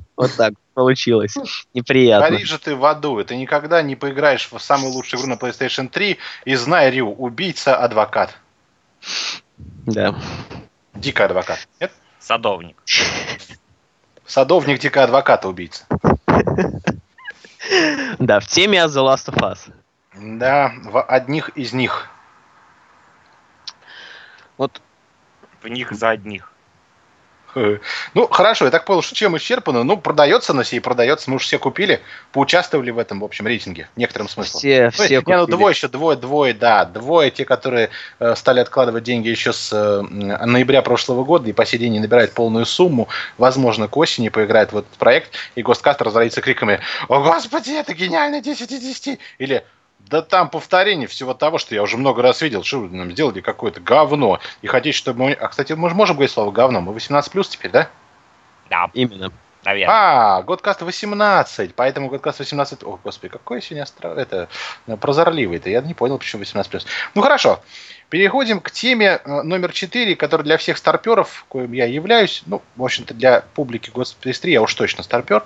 <laughs> Вот так получилось. Неприятно. Гори же ты в аду. Ты никогда не поиграешь в самую лучшую игру на PlayStation 3 и знай, Рю, убийца адвокат. Да. Дико адвокат. Нет? Садовник. Садовник дико адвоката убийца. Да, в теме от The Last of Us. Да, в одних из них. Вот В них за одних. Ну, хорошо, я так понял, что чем исчерпано. Ну, продается на сей, продается. Мы уже все купили, поучаствовали в этом, в общем, рейтинге. Некоторым смыслом. все, Ну, все не, ну купили. двое еще, двое, двое, да, двое, те, которые э, стали откладывать деньги еще с э, ноября прошлого года и по сей день не набирают полную сумму, возможно, к осени поиграют в этот проект, и Госткаст разразится криками «О, господи, это гениально, 10 из 10!» Или «Да там повторение всего того, что я уже много раз видел, что вы нам сделали какое-то говно, и хотите, чтобы мы...» А, кстати, мы же можем говорить слово «говно», мы 18 плюс теперь, да? Да, Именно. наверное. А, Годкаст 18, поэтому Годкаст 18... О, господи, какой сегодня остро... это э, прозорливый-то, я не понял, почему 18+. Ну, хорошо. Переходим к теме э, номер 4, которая для всех старперов, коим я являюсь, ну, в общем-то, для публики Госпресс я уж точно старпер,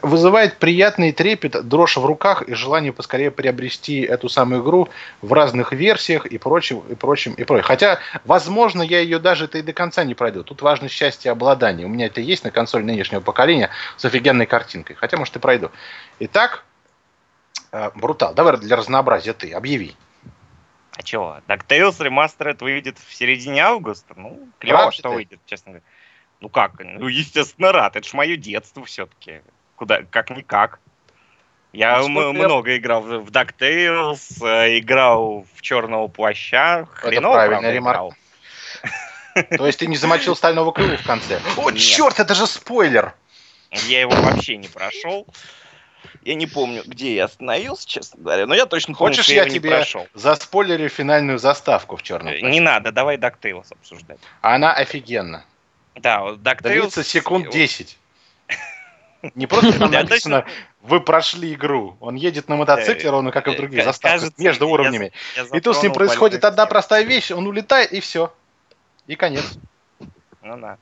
вызывает приятный трепет, дрожь в руках и желание поскорее приобрести эту самую игру в разных версиях и прочим, и прочим, и прочим. Хотя, возможно, я ее даже это и до конца не пройду. Тут важно счастье обладания. У меня это есть на консоль нынешнего поколения с офигенной картинкой. Хотя, может, и пройду. Итак, э, Брутал, давай для разнообразия ты, объяви. А чего? DuckTales Remastered выйдет в середине августа? Ну, клево, что ты? выйдет, честно говоря. Ну как? Ну, естественно, рад. Это ж мое детство все-таки. Куда, как-никак. Я Ну, м- много играл в DuckTales, э, играл в Черного плаща. Хреново, правда, ремарка. играл. <laughs> То есть ты не замочил стального крыла в конце? О, Нет. черт, это же спойлер! Я его вообще не прошел. Я не помню, где я остановился, честно говоря. Но я точно помню, Хочешь, что я не тебе прошел. заспойлерю финальную заставку в черном? Э, Не надо, давай DuckTales обсуждать. Она офигенна. Да, вот DuckTales... Длится секунд 10. Не просто там Я написано, вы прошли игру. Он едет на мотоцикле, ровно как и в других Э, заставках, кажется, между я- уровнями. я И тут с ним происходит одна простая вещь, он улетает, и все. И конец. Ну да.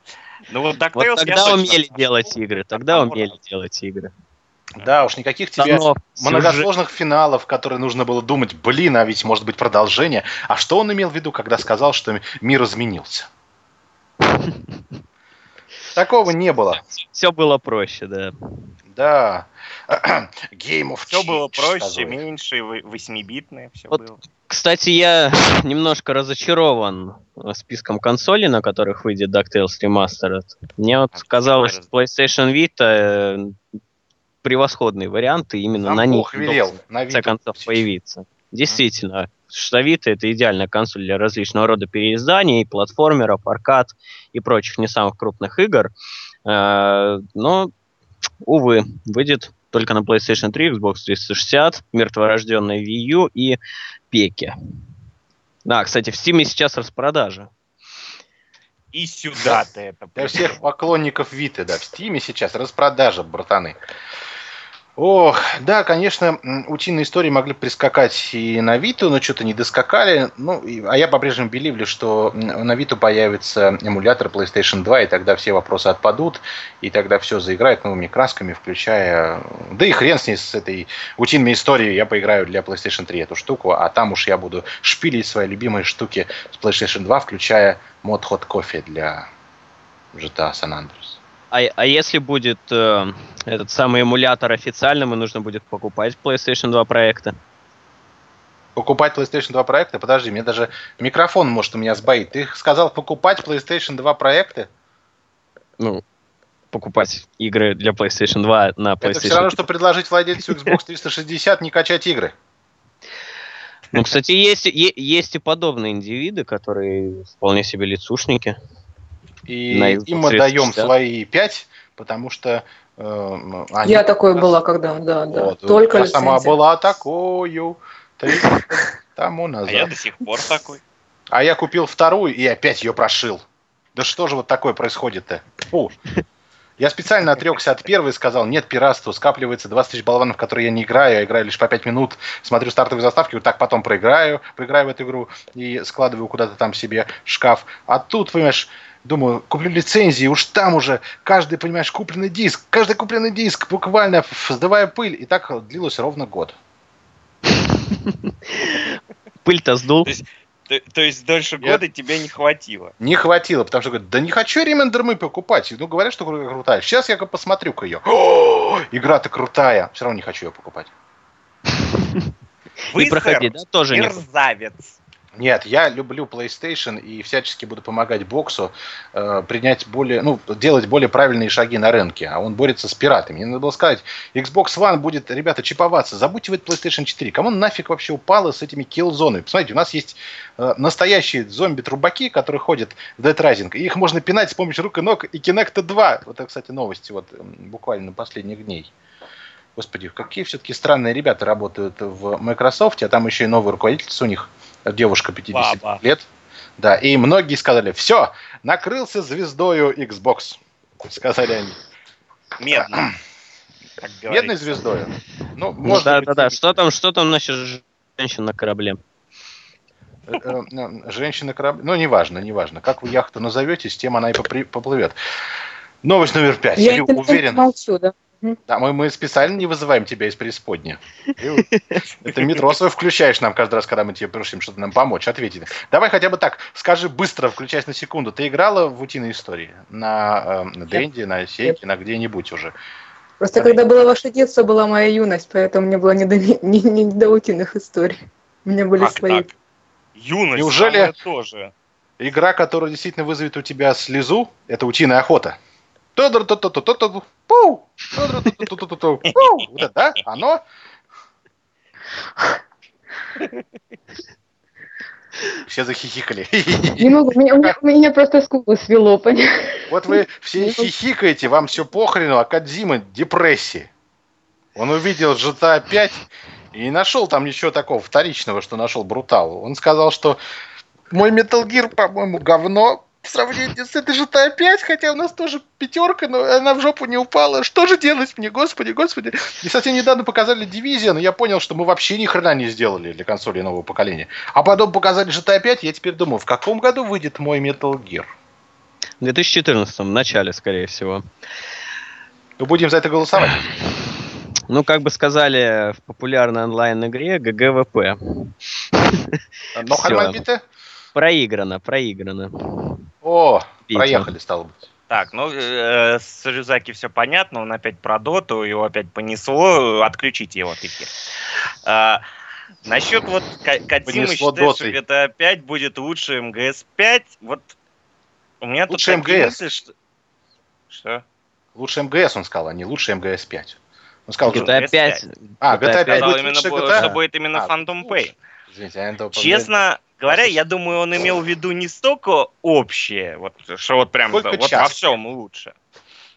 Ну вот DuckTales Вот я тогда умели делать игры, тогда умели делать игры. Да уж, никаких тебе Станов, сюжет. многосложных финалов, которые нужно было думать, блин, а ведь может быть продолжение. А что он имел в виду, когда сказал, что мир изменился? <laughs> Такого не было. Все было проще, да. Да. <clears throat> Game of Все было проще, сказывает. меньше, восьмибитное все Вот было. Кстати, я <laughs> немножко разочарован э, списком консолей, на которых выйдет DuckTales Remastered. Мне вот А казалось, что PlayStation Vita превосходный вариант, и именно Нам на Бог велел. На в конце концов появиться. Действительно, Vita это идеальная консоль для различного рода переизданий, платформеров, аркад и прочих не самых крупных игр. Э, Но, увы, выйдет только на PlayStation 3, Xbox 360, мертворожденной Wii U и Пеке. Да, кстати, в Steam сейчас распродажа. И сюда ты это. Для всех поклонников Виты, да, в Стиме сейчас распродажа, братаны. Ох, да, конечно, утиные истории могли прискакать и на Виту, но что-то не доскакали. Ну, и- а я по-прежнему беливлю, что на Виту появится эмулятор PlayStation 2, и тогда все вопросы отпадут, и тогда все заиграет новыми красками, включая... Да и хрен с ней, с этой утиной историей, я поиграю для PlayStation 3 эту штуку, а там уж я буду шпилить свои любимые штуки с PlayStation 2, включая мод Hot Coffee для GTA San Andreas. А, а если будет э, этот самый эмулятор официальным, и нужно будет покупать PlayStation 2 проекта? Покупать PlayStation 2 проекты? Подожди, мне даже микрофон может у меня сбоит. Ты сказал покупать PlayStation 2 проекты? Ну, покупать игры для PlayStation 2 на PlayStation Это все равно, что предложить владельцу Xbox 360 не качать игры. Ну, кстати, есть, есть и подобные индивиды, которые вполне себе лицушники. И На им мы даем 360. свои 5, потому что э, они Я такой раз- была, когда, да, да. Вот, Только я сама лицензия. была такую 30 лет тому А я назад. до сих пор такой. А я купил вторую и опять ее прошил. Да что же вот такое происходит-то? Фу. Я специально отрекся от первой и сказал, нет пиратства, скапливается 20 тысяч болванов, в которые я не играю, я играю лишь по 5 минут, смотрю стартовые заставки, вот так потом проиграю, проиграю в эту игру и складываю куда-то там себе шкаф. А тут, понимаешь, думаю, куплю лицензии, уж там уже каждый, понимаешь, купленный диск, каждый купленный диск, буквально сдавая пыль, и так длилось ровно год. Пыль-то сдул. То есть, то, то есть дольше Я- года тебе не хватило. Не хватило, потому что говорят, да не хочу Remender Мы покупать. Ну, говорят, что игра крутая. Сейчас я посмотрю-ка ее. О, игра-то крутая. Все равно не хочу ее покупать. <laughs> Вы, И проходи, да, тоже не мерзавец. Нет, я люблю PlayStation и всячески буду помогать боксу э, принять более, ну, делать более правильные шаги на рынке. А он борется с пиратами. Мне надо было сказать, Xbox One будет, ребята, чиповаться. Забудьте вы PlayStation 4. Кому нафиг вообще упало с этими киллзонами? Посмотрите, у нас есть э, настоящие зомби-трубаки, которые ходят в Dead Rising. И их можно пинать с помощью рук и ног и Kinect 2. Вот это, кстати, новости вот буквально последних дней. Господи, какие все-таки странные ребята работают в Microsoft, а там еще и новый руководительница у них, девушка 50 Баба. лет. Да, и многие сказали, все, накрылся звездою Xbox, сказали они. Медно. как <clears throat> Медной звездою? Ну, Ну может да, быть, да, да. и- Что там, что там насчет женщин на корабле? э, э, женщина корабль. Ну, неважно, неважно. Как вы яхту назовете, с тем она и попри- поплывет. Новость номер пять. Я Я уверен. молчу, да. Да, мы, мы специально не вызываем тебя из вот- <laughs> Это метро свое включаешь нам каждый раз, когда мы тебе просим что-то нам помочь, ответить. Давай хотя бы так, скажи быстро, включаясь на секунду. Ты играла в утиные истории? На, э, на Денди, на Сейке, на где-нибудь уже? Просто когда было ваше детство, была моя юность, поэтому мне было не до, не, не до утиных историй. У меня были Как свои. так? Юность Неужели- самое тоже. Игра, которая действительно вызовет у тебя слезу, это утиная охота. Пу! Вот это, да? Оно? Все захихикали. Не могу, меня, просто скулы свело, понимаешь? Вот вы все хихикаете, вам все похрену, а Кадзима депрессии. Он увидел GTA 5 и не нашел там ничего такого вторичного, что нашел Брутал. Он сказал, что мой Metal Gear, по-моему, говно в сравнении с этой GTA 5, хотя у нас тоже пятерка, но она в жопу не упала. Что же делать мне, господи, господи. И совсем недавно показали Division, и я понял, что мы вообще ни хрена не сделали для консолей нового поколения. А потом показали GTA 5, я теперь думаю, в каком году выйдет мой Metal Gear? В 2014 в начале, скорее всего. Мы будем за это голосовать. Ну, как бы сказали в популярной онлайн-игре GG WP. Но Всё. Проиграно, проиграно. О, Питер. проехали, стало быть. Так, ну, э, с Рюзаки все понятно, он опять про доту, его опять понесло, отключите его от эфира. А, насчет вот Ка- Кодзимы Понесло считает, что дотой. GTA 5 будет лучше МГС 5, вот у меня тут Лучше такие МГС. мысли, что... Что? Лучше МГС, он сказал, а не лучше МГС 5. Он сказал, что... GTA МГС 5. А, GTA 5 Сказал будет именно, GTA. что будет именно А, Phantom Pain. Извините, я этого Честно говоря, я думаю, он имел в виду не столько общее, вот, что вот прям Сколько вот во всем лучше.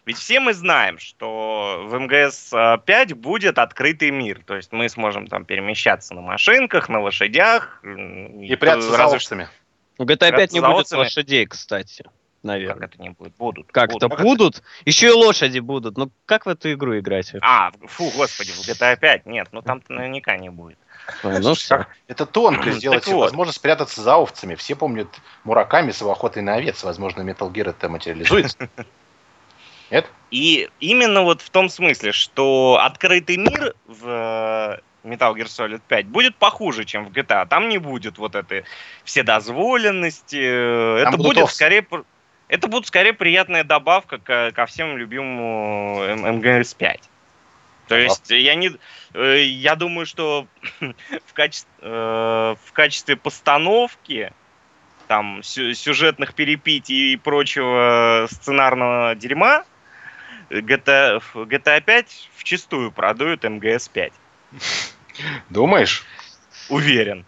Ведь все мы знаем, что в МГС 5 будет открытый мир. То есть мы сможем там перемещаться на машинках, на лошадях. И прятаться за разве овцами. В GTA 5 Прятаться не за будет овцами. лошадей, кстати. Как Наверное. это не будет? Будут. Как будут. будут? Еще и лошади будут. Ну, как в эту игру играть? А, фу, господи, в GTA 5 нет, ну там наверняка не будет. Ну, всё. как- Это тонко сделать вот. возможность спрятаться за овцами. Все помнят Мураками с его охотой на овец. Возможно, Metal Gear это материализуется. <laughs> Нет? И именно вот в том смысле, что открытый мир в э, Metal Gear Solid 5 будет похуже, чем в GTA. Там не будет вот этой вседозволенности. э, Там Это будет овцы. скорее... Это будет скорее приятная добавка ко, ко всем любимому МГС 5. То есть я не, э, я думаю, что <laughs> в качестве, э, в качестве постановки там сю- сюжетных перепитий и прочего сценарного дерьма GTA, GTA 5 вчистую продует МГС 5. Думаешь? Уверен.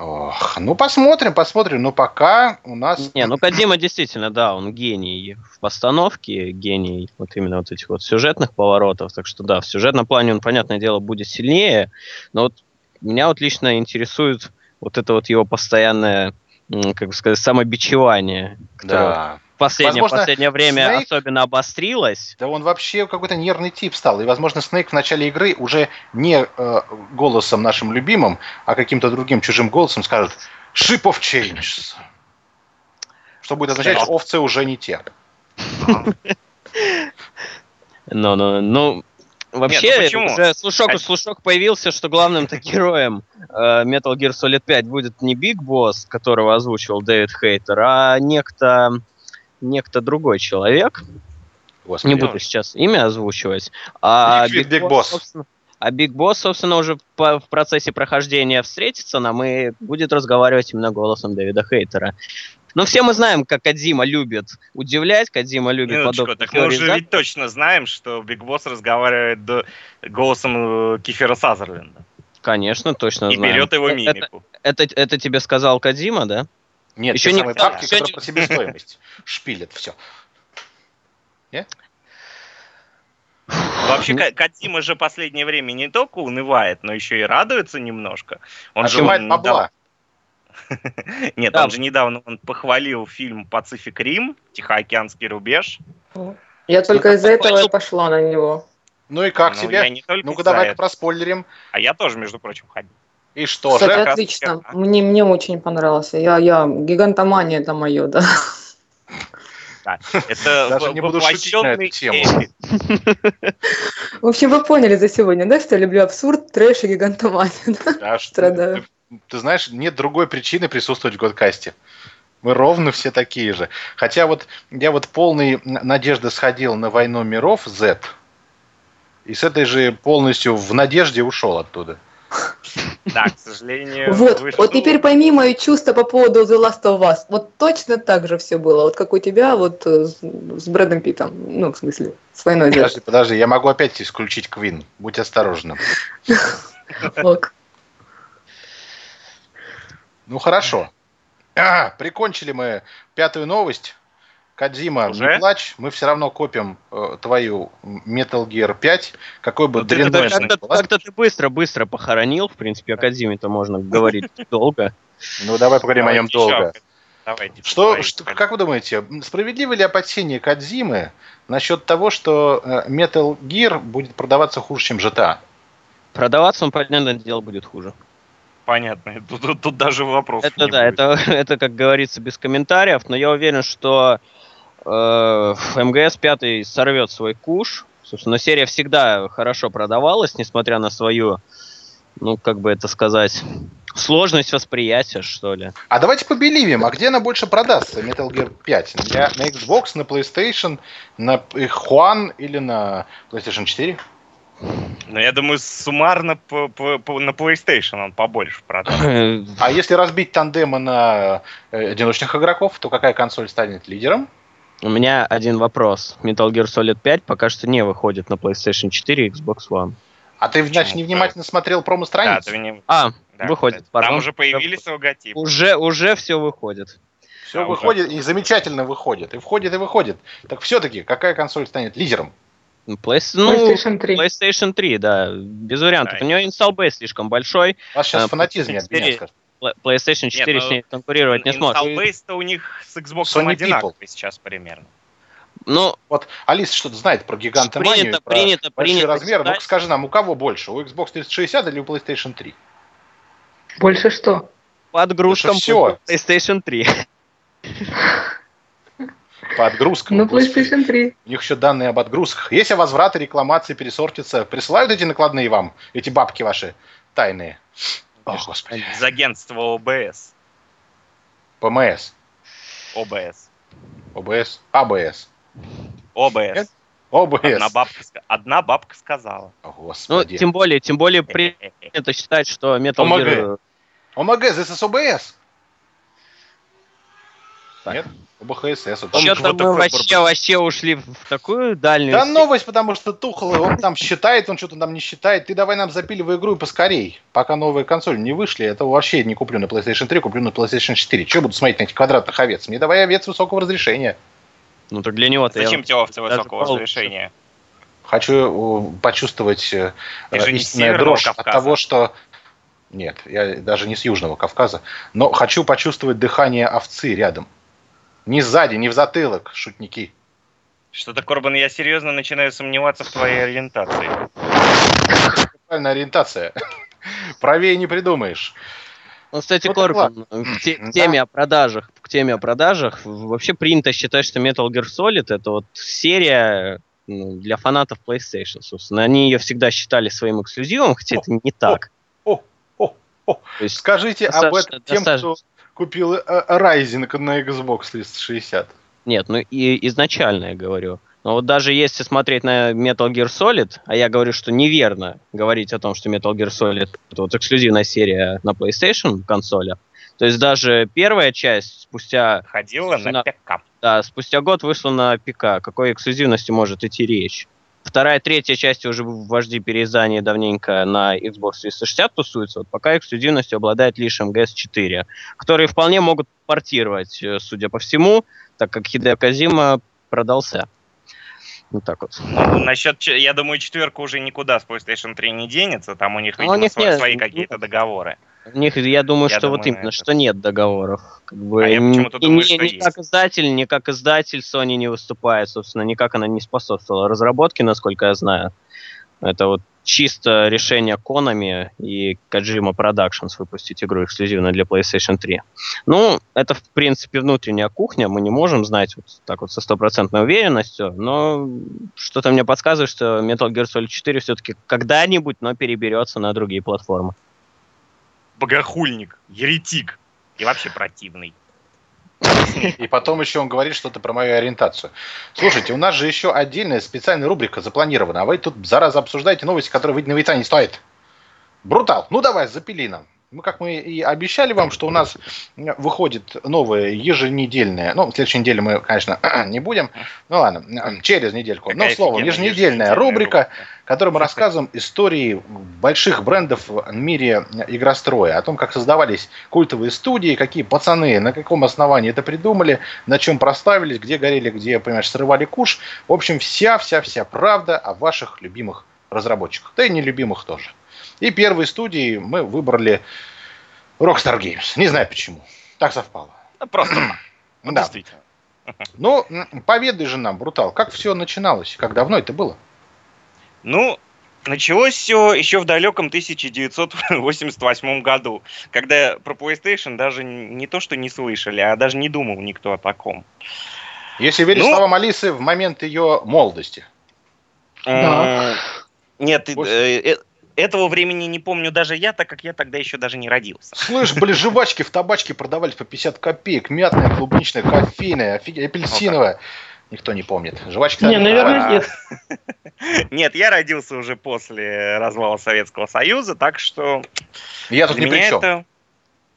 Ох, ну посмотрим, посмотрим. Но пока у нас... Не, ну Кадима действительно, да, он гений в постановке, гений вот именно вот этих вот сюжетных поворотов. Так что да, в сюжетном плане он, понятное дело, будет сильнее. Но вот меня вот лично интересует вот это вот его постоянное, как бы сказать, самобичевание, которое Да. В последнее, Возможно, последнее время Snake- особенно обострилось. Да он вообще какой-то нервный тип стал. И, возможно, Снейк в начале игры уже не э, голосом нашим любимым, а каким-то другим чужим голосом скажет «Ship of Changes». Что будет означать, что овцы уже не те. Ну, ну, ну, вообще, ну почему? уже слушок, слушок появился, что главным-то <laughs> героем э, Metal Gear Solid 5 будет не Биг Босс, которого озвучивал Дэвид Хейтер, а некто, некто другой человек. Господи. Не буду сейчас имя озвучивать. А Биг Биг Босс, собственно- а Биг Босс, собственно, уже по- в процессе прохождения встретится нам и будет разговаривать именно голосом Дэвида Хейтера. Но все мы знаем, как Кодзима любит удивлять, Кодзима любит Минуточку, подобные так мы уже заговора. ведь точно знаем, что Биг Босс разговаривает до- голосом э, Кифера Сазерленда. Конечно, точно И знаем. берет его Это- мимику. Это, это тебе сказал Кадзима, да? Нет, Еще те не- самые бабки, еще которые не- по себестоимость шпилят все. Вообще, Ка- Кодзима же последнее время не только унывает, но еще и радуется немножко. Он же Отжимает он бабла. недавно- <laughs> Нет, Да. он же недавно он похвалил фильм «Пацифик Рим», «Тихоокеанский рубеж». Я только из-за этого и пошла на него. Ну и как Ну, тебе? Ну-ка давай-ка проспойлерим. А я тоже, между прочим, ходил. И что Кстати, же? отлично. Мне, мне очень понравился. Я, я, гигантомания это мое, да. Это Даже не буду шутить на эту тему. В общем, вы поняли за сегодня, да, что я люблю абсурд, трэш и гигантоманию, да? Страдаю. Ты, ты знаешь, нет другой причины присутствовать в Годкасте. Мы ровно все такие же. Хотя вот я вот полный н- надежды сходил на войну миров Z. И с этой же полностью в надежде ушел оттуда. <laughs> Да, к сожалению. Вот, вышло- вот теперь пойми мои чувства по поводу The Last of Us. Вот точно так же все было, вот как у тебя вот э, с, Брэдом Питтом. Ну, в смысле, с войной. Подожди, подожди, я могу опять исключить Квин. Будь осторожна. <laughs> Ок. Ну хорошо. А, прикончили мы пятую новость. Кадзима, Уже? не плачь, мы все равно копим э, твою Metal Gear 5, какой бы Ну, ты дрянной она ни Как-то как-то ты быстро-быстро похоронил. В принципе, о Кадзиме-то можно говорить <laughs> долго. Ну давай поговорим о нем долго. Давайте. Что, что- как вы думаете, справедливо ли опасение Кадзимы насчет того, что э, Metal Gear будет продаваться хуже, чем GTA? Продаваться он, понятное дело, будет хуже. Понятно. <laughs> Тут, тут- тут даже вопросов Это не да, будет. это, <laughs> это, как говорится, без комментариев, но я уверен, что МГС 5 сорвет свой куш. Собственно, серия всегда хорошо продавалась, несмотря на свою, ну, как бы это сказать, сложность восприятия, что ли. А давайте побеливим, а где она больше продастся, Metal Gear 5? Для, на Xbox, на PlayStation, на э, Juan или на PlayStation 4? Но я думаю, суммарно по, по- по- на PlayStation он побольше продал. Э, <laughs> А если разбить тандемы на э, одиночных игроков, то какая консоль станет лидером? У меня один вопрос. Metal Gear Solid 5 пока что не выходит на PlayStation 4 и Xbox One. А ты, значит, Почему? невнимательно смотрел Да, промо-страницу? ты не- А, да, выходит. пардон. Там уже появились логотипы. Уже, уже все выходит. Все Да, выходит и замечательно выходит. И входит, и выходит. Так все-таки, какая консоль станет лидером? Ну, Play- ну, PlayStation 3. PlayStation 3, да, без вариантов. Да. У install base слишком большой. У вас сейчас А, фанатизм не от меня, PlayStation скажет. Pla- PlayStation 4 Нет, с ну, ней конкурировать не сможет. Install-base-то у них с Xbox Sony одинаковый сейчас примерно. Ну, Вот Алиса что-то знает про гигантоманию, Принято, про принято, большие принято размеры. Ну скажи нам, у кого больше? У Xbox 360 или у PlayStation 3? Больше что? под грузком всё. PlayStation 3. По отгрузкам. Ну. PlayStation 3. У них еще данные об отгрузках. Если возвраты, рекламации, пересортятся, присылают эти накладные вам, эти бабки ваши тайные? О, господи. Из агентства ОБС. ПМС, ОБС. ОБС, АБС, ОБС. ОБС. Одна бабка, одна бабка сказала. О, Ну, господи. тем более, тем более принято считать, что Metal. Gear... ОМГ, this is ОБС. Так. Нет? ОБХСС. Он Что-то вот мы вообще, вообще ушли в такую дальнюю... Да новость, потому что тухлый, он там считает, он что-то там не считает. Ты давай нам запиливай игру и поскорей, пока новые консоли не вышли. Это вообще не куплю на PlayStation 3, куплю на PlayStation 4. Че буду смотреть на этих квадратных овец? Мне давай овец высокого разрешения. Ну, так для него-то я- Зачем тебе овцы высокого получше. разрешения? Хочу э, почувствовать э, Ты истинную дрожь от Кавказа. того, что... Нет, я даже не с Южного Кавказа. Но хочу почувствовать дыхание овцы рядом. Не сзади, не в затылок, шутники. Что-то, Корбан, я серьезно начинаю сомневаться в твоей ориентации. Правильная ориентация. <laughs> Правее не придумаешь. Ну, кстати, Вот Корбан, к, те- <clears throat> к Да. теме о продажах, к теме о продажах, вообще принято считать, что Metal Gear Solid это вот серия ну, для фанатов PlayStation, собственно. Они ее всегда считали своим эксклюзивом, хотя это не так. О, о, о. То есть, Скажите об этом тем, достаточно. кто купил э, Rising на Xbox 360. нет, ну и изначально я говорю. Но вот даже если смотреть на Metal Gear Solid, а я говорю, что неверно говорить о том, что Metal Gear Solid это вот эксклюзивная серия на PlayStation консоли, то есть даже первая часть спустя Ходила на На- пикап. Да, спустя год вышла на ПК. Какой эксклюзивности может идти речь? Вторая, третья части уже в вожди переиздания давненько на Xbox 360 тусуются. Вот пока эксклюзивностью обладает лишь МГС-4, которые вполне могут портировать, э, судя по всему, так как Хидео Казима продался. Вот так вот. Ну, насчет, я думаю, четверка уже никуда с PlayStation 3 не денется. Там у них, Ну, видимо, них свои, нет, свои ну, какие-то договоры. У них, я думаю, Я что думаю, вот именно, это- что нет договоров. Как бы, А я почему-то думаю, ни, что есть. как издатель, ни как издатель Sony не выступает, собственно, никак она не способствовала разработке, насколько я знаю. Это вот чисто решение Konami и Kojima Productions выпустить игру эксклюзивно для PlayStation 3. Ну, это, в принципе, внутренняя кухня, мы не можем знать вот так вот со стопроцентной уверенностью, но что-то мне подсказывает, что Metal Gear Solid 4 все-таки когда-нибудь, но переберется на другие платформы. Богохульник, еретик и вообще противный. И потом еще он говорит что-то про мою ориентацию. Слушайте, у нас же еще отдельная специальная рубрика запланирована, а вы тут зараза обсуждаете новости, которые выйдут на не стоят. Брутал. Ну давай, запили нам. Ну, как мы и обещали вам, что у нас выходит новая еженедельная, ну, в следующей неделе мы, конечно, <clears throat> не будем, ну ладно, через недельку, но Какая слово, офигенная еженедельная рубрика, рубрика. в которой мы рассказываем истории больших брендов в мире игростроя, о том, как создавались культовые студии, какие пацаны, на каком основании это придумали, на чем проставились, где горели, где, понимаешь, срывали куш. В общем, вся-вся-вся правда о ваших любимых разработчиках, да и нелюбимых тоже. И первой студией мы выбрали Rockstar Games. Не знаю почему. Так совпало. Ну, просто. Вот <clears throat> Да. действительно. <laughs> Ну, поведай же нам, Брутал, как все начиналось? Как давно это было? Ну, началось все еще в далеком 1988 году, когда про PlayStation даже не то, что не слышали, а даже не думал никто о таком. Если верить Ну- словам Алисы, в момент ее молодости. Да. М, Нет, э, э, этого времени не помню даже я, так как я тогда еще даже не родился. Слышь, были жвачки в табачке продавались по 50 копеек. Мятная, клубничная, кофейная, апельсиновая. Никто не помнит. Жвачки Не, наверное, продавались. нет. <laughs> Нет, я родился уже после развала Советского Союза, так что Я тут ни при чем. это...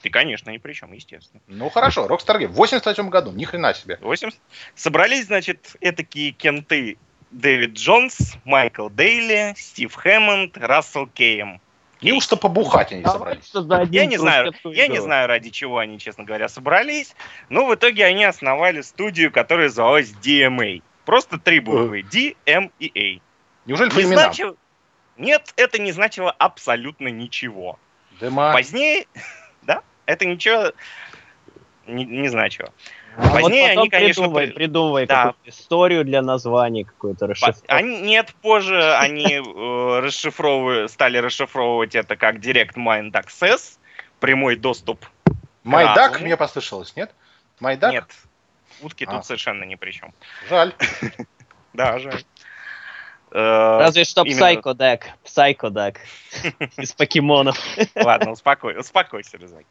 Ты, конечно, ни при чем, естественно. Ну хорошо, Rockstar Games. В 88 году, ни хрена себе. 80. Собрались, значит, этакие кенты Дэвид Джонс, Майкл Дейли, Стив Хэммонд, Рассел Кейм. Неужто побухать они собрались? Что за Я не знаю, я не знаю, ради чего они, честно говоря, собрались, но в итоге они основали студию, которая называлась DMA. Просто три буквы. D, M и A. Неужели Не именам? значило- Нет, это не значило абсолютно ничего. Дыма. Позднее, <laughs> да, это ничего не, не значило. А вот Позднее потом они, конечно, придумывай, при- придумывай Да. какую-то историю для названий, какую-то По- расшифровку. Они, нет, позже они э, расшифровывали, стали расшифровывать это как Direct Mind Access, прямой доступ. Майдак, мне послышалось, нет? Майдак? Нет, утки А. тут совершенно ни при чем. Жаль. <laughs> Да, жаль. Э, Разве что. Psycho Deck. <laughs> Из покемонов. Ладно, успокой, успокойся, Рязань.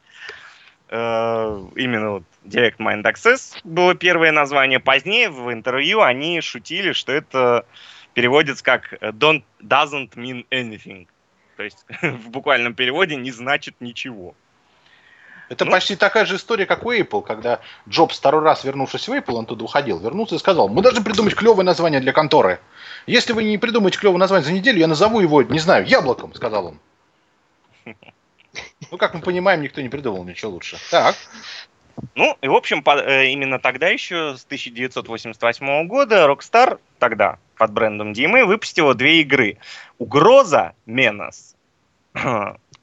Э, Именно вот Direct Mind Access было первое название. Позднее в интервью они шутили, что это переводится как don't, doesn't mean anything. То есть <laughs> в буквальном переводе не значит ничего. Это Ну. почти такая же история, как у Apple, когда Джобс второй раз, вернувшись в Apple, он туда уходил, вернулся и сказал, мы должны придумать клевое название для конторы. Если вы не придумаете клевое название за неделю, я назову его, не знаю, яблоком, сказал он. <laughs> Ну, как мы понимаем, никто не придумал ничего лучше. Так, Ну, и в общем, по- э, именно тогда еще, с 1988 года, Rockstar тогда под брендом DMA выпустила две игры. Угроза Menace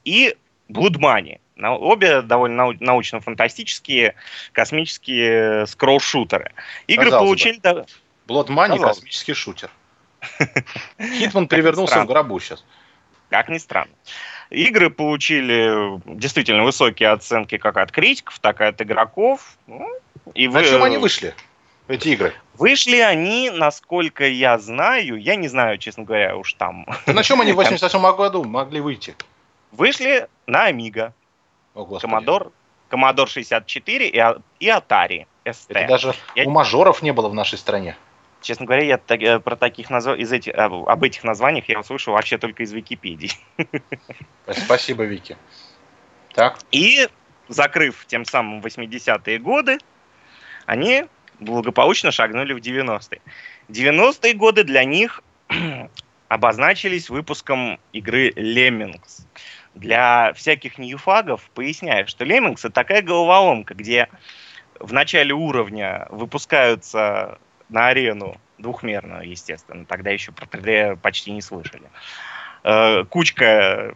и Blood Money. Обе довольно нау- научно-фантастические космические скролл-шутеры. Игры Казалось бы. получили... да, Blood Money, космический шутер. Хитман <laughs> перевернулся в гробу сейчас. Как ни странно. Игры получили действительно высокие оценки как от критиков, так и от игроков. Ну, И На вы- чем они вышли, эти игры? Вышли они, насколько я знаю, я не знаю, честно говоря, уж там. Да на чем они в <laughs> 88 году могли выйти? Вышли на Amiga, О, Господи. Commodore, Commodore 64 и, А- и Atari ST. Это даже Я- у мажоров не было в нашей стране. Честно говоря, я так- э, про таких назв... из этих, об, этих названиях я услышал вообще только из Википедии. Спасибо, Вики. Так, И, закрыв тем самым 80-е годы, они благополучно шагнули в 90-е. 90-е годы для них <clears throat> обозначились выпуском игры Lemmings. Для всяких ньюфагов поясняю, что Lemmings это такая головоломка, где в начале уровня выпускаются на арену двухмерную, естественно, тогда еще про 3D почти не слышали. Э, Кучка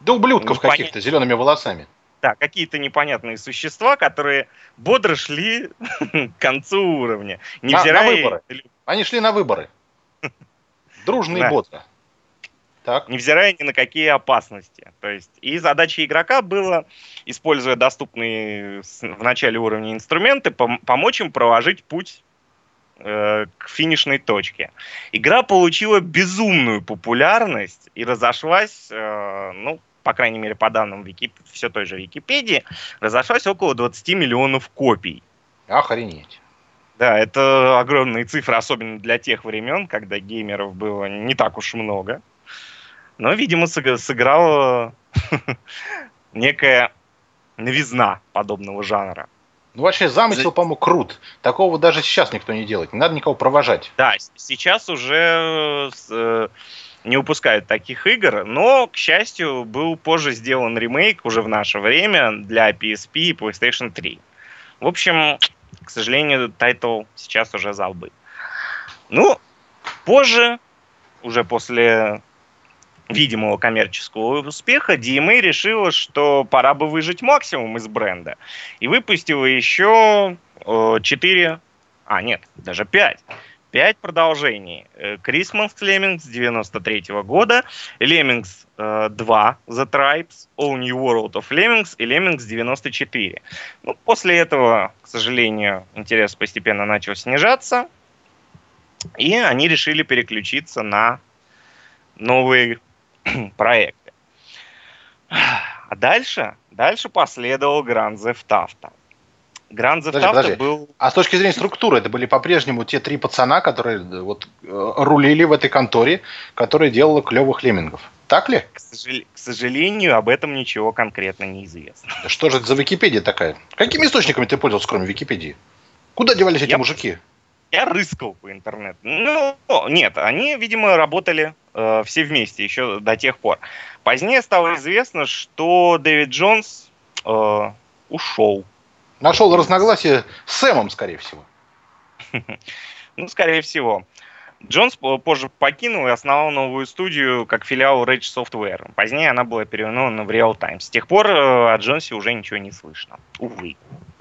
да ублюдков Непонятно. каких-то зелеными волосами. да, какие-то непонятные существа, которые бодро шли <laughs> к концу уровня. На- на Невзирая... выборы. Они шли на выборы. <laughs> Дружно и Да. бодро. Так. невзирая ни на какие опасности. То есть и задача игрока была, используя доступные в начале уровня инструменты, пом- помочь им проложить путь э, к финишной точке. Игра получила безумную популярность и разошлась, э, ну, по крайней мере, по данным Вики... все той же Википедии, разошлась около 20 миллионов копий. Охренеть. Да, это огромные цифры, особенно для тех времен, когда геймеров было не так уж много. Но, видимо, сыг- сыграла <laughs> некая новизна подобного жанра. Ну, вообще, замысел, по-моему, крут. Такого даже сейчас никто не делает. Не надо никого провожать. Да, сейчас уже э, не упускают таких игр, но, к счастью, был позже сделан ремейк уже в наше время для PSP и PlayStation 3. В общем, к сожалению, тайтл сейчас уже забыт. Ну, позже, уже после видимого коммерческого успеха, DMA решила, что пора бы выжить максимум из бренда. И выпустила еще 4, а нет, даже 5 Пять продолжений. Э, Christmas Lemmings 93 года, Lemmings э, 2 The Tribes, All New World of Lemmings и Lemmings 94. Ну, после этого, к сожалению, интерес постепенно начал снижаться, и они решили переключиться на новые <clears throat> проекты. А дальше, дальше последовал Grand Theft Auto. Grand Theft Подожди, подожди. был А с точки зрения структуры, это были по-прежнему те три пацана, которые э, вот э, рулили в этой конторе, которая делала клевых леммингов. Так ли? К, сожал- к сожалению, об этом ничего конкретно не известно. Да Что же это за Википедия такая? Какими источниками ты пользовался, кроме Википедии? Куда девались эти Я- мужики? Я рыскал по интернету. Ну, нет, они, видимо, работали э, все вместе еще до тех пор. Позднее стало известно, что Дэвид Джонс э, ушел. Нашел разногласие с Сэмом, скорее всего. <laughs> Ну, скорее всего. Джонс по- позже покинул и основал новую студию как филиал Rage Software. Позднее она была переименована в Real Time. С тех пор э, о Джонсе уже ничего не слышно. Увы.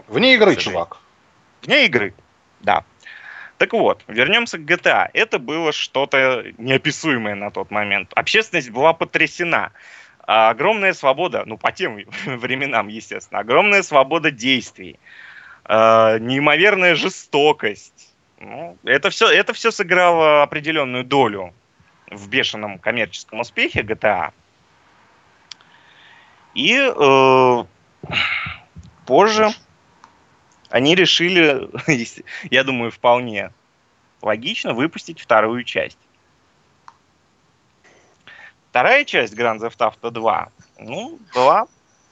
Вне игры, чувак. Вне игры, да. Так вот, вернемся к GTA. Это было что-то неописуемое на тот момент. Общественность была потрясена. А Огромная свобода, ну, по тем <laughs> временам, естественно, огромная свобода действий, а, неимоверная жестокость. Ну, это, все, это все сыграло определенную долю в бешеном коммерческом успехе GTA. И э, позже они решили, <laughs> я думаю, вполне логично выпустить вторую часть. Вторая часть Grand Theft Auto 2 ну, была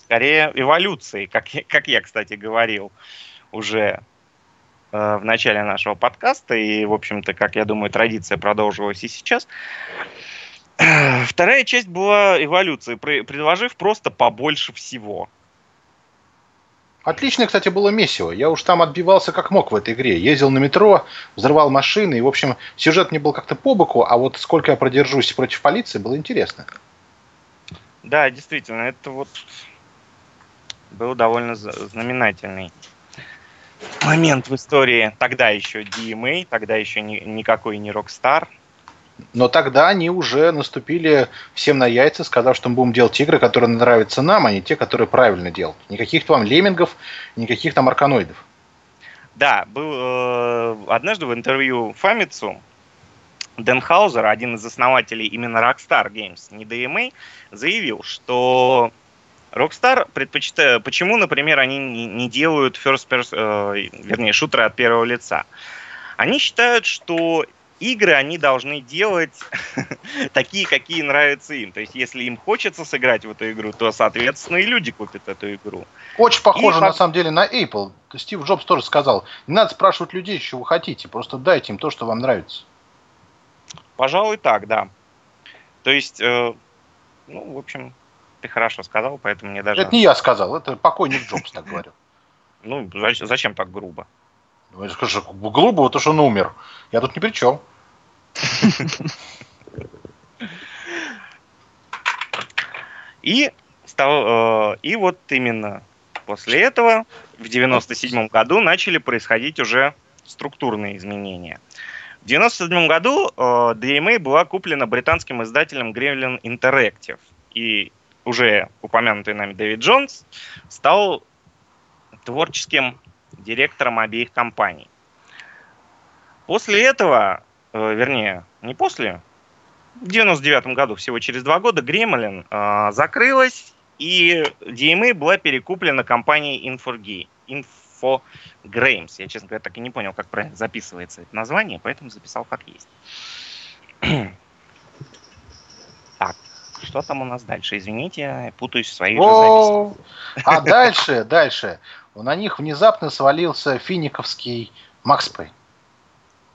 скорее эволюцией, как я, как я, кстати, говорил уже э, в начале нашего подкаста, и, в общем-то, как я думаю, традиция продолжилась и сейчас. Вторая часть была эволюцией, пре- предложив просто побольше всего. Отличное, кстати, было месиво. Я уж там отбивался как мог в этой игре. Ездил на метро, взрывал машины. И, в общем, сюжет мне был как-то по боку, а вот сколько я продержусь против полиции, было интересно. Да, действительно, это вот был довольно знаменательный момент в истории. Тогда еще DMA, тогда еще ни- никакой не Rockstar. Но тогда они уже наступили всем на яйца, сказав, что мы будем делать игры, которые нравятся нам, а не те, которые правильно делают. Никаких там леммингов, никаких там арканоидов. Да, был э, однажды в интервью Фамицу Дэн Хаузер, один из основателей именно Rockstar Games, не DMA, заявил, что Rockstar предпочитает... Почему, например, они не делают first person, э, вернее, шутеры от первого лица? Они считают, что игры они должны делать <laughs> такие, какие нравятся им. То есть, если им хочется сыграть в эту игру, то, соответственно, и люди купят эту игру. Очень похоже, И на самом деле, на Apple. Стив Джобс тоже сказал, не надо спрашивать людей, что вы хотите, просто дайте им то, что вам нравится. Пожалуй, так, да. То есть, э, ну, в общем, ты хорошо сказал, поэтому мне даже... Это не я сказал, это покойник Джобс так говорил. <laughs> Ну, зач- зачем так грубо? Я скажу, глупо, потому что он умер. Я тут ни при чем. И, стал, э, и вот именно после этого в 97 году начали происходить уже структурные изменения. В В 1997 году э, DMA была куплена британским издателем Gremlin Interactive. И уже упомянутый нами Дэвид Джонс стал творческим директором обеих компаний. После этого, э, вернее, не после, в 99 году, всего через два года, Gremlin э, закрылась, и DMA была перекуплена компанией Infoga- Infogrames. Я, честно говоря, так и не понял, как правильно записывается это название, поэтому записал как есть. <clears throat> так, что там у нас дальше? Извините, я путаюсь в своих же записях. О, А дальше, дальше. На них внезапно свалился финиковский Макс Пейн.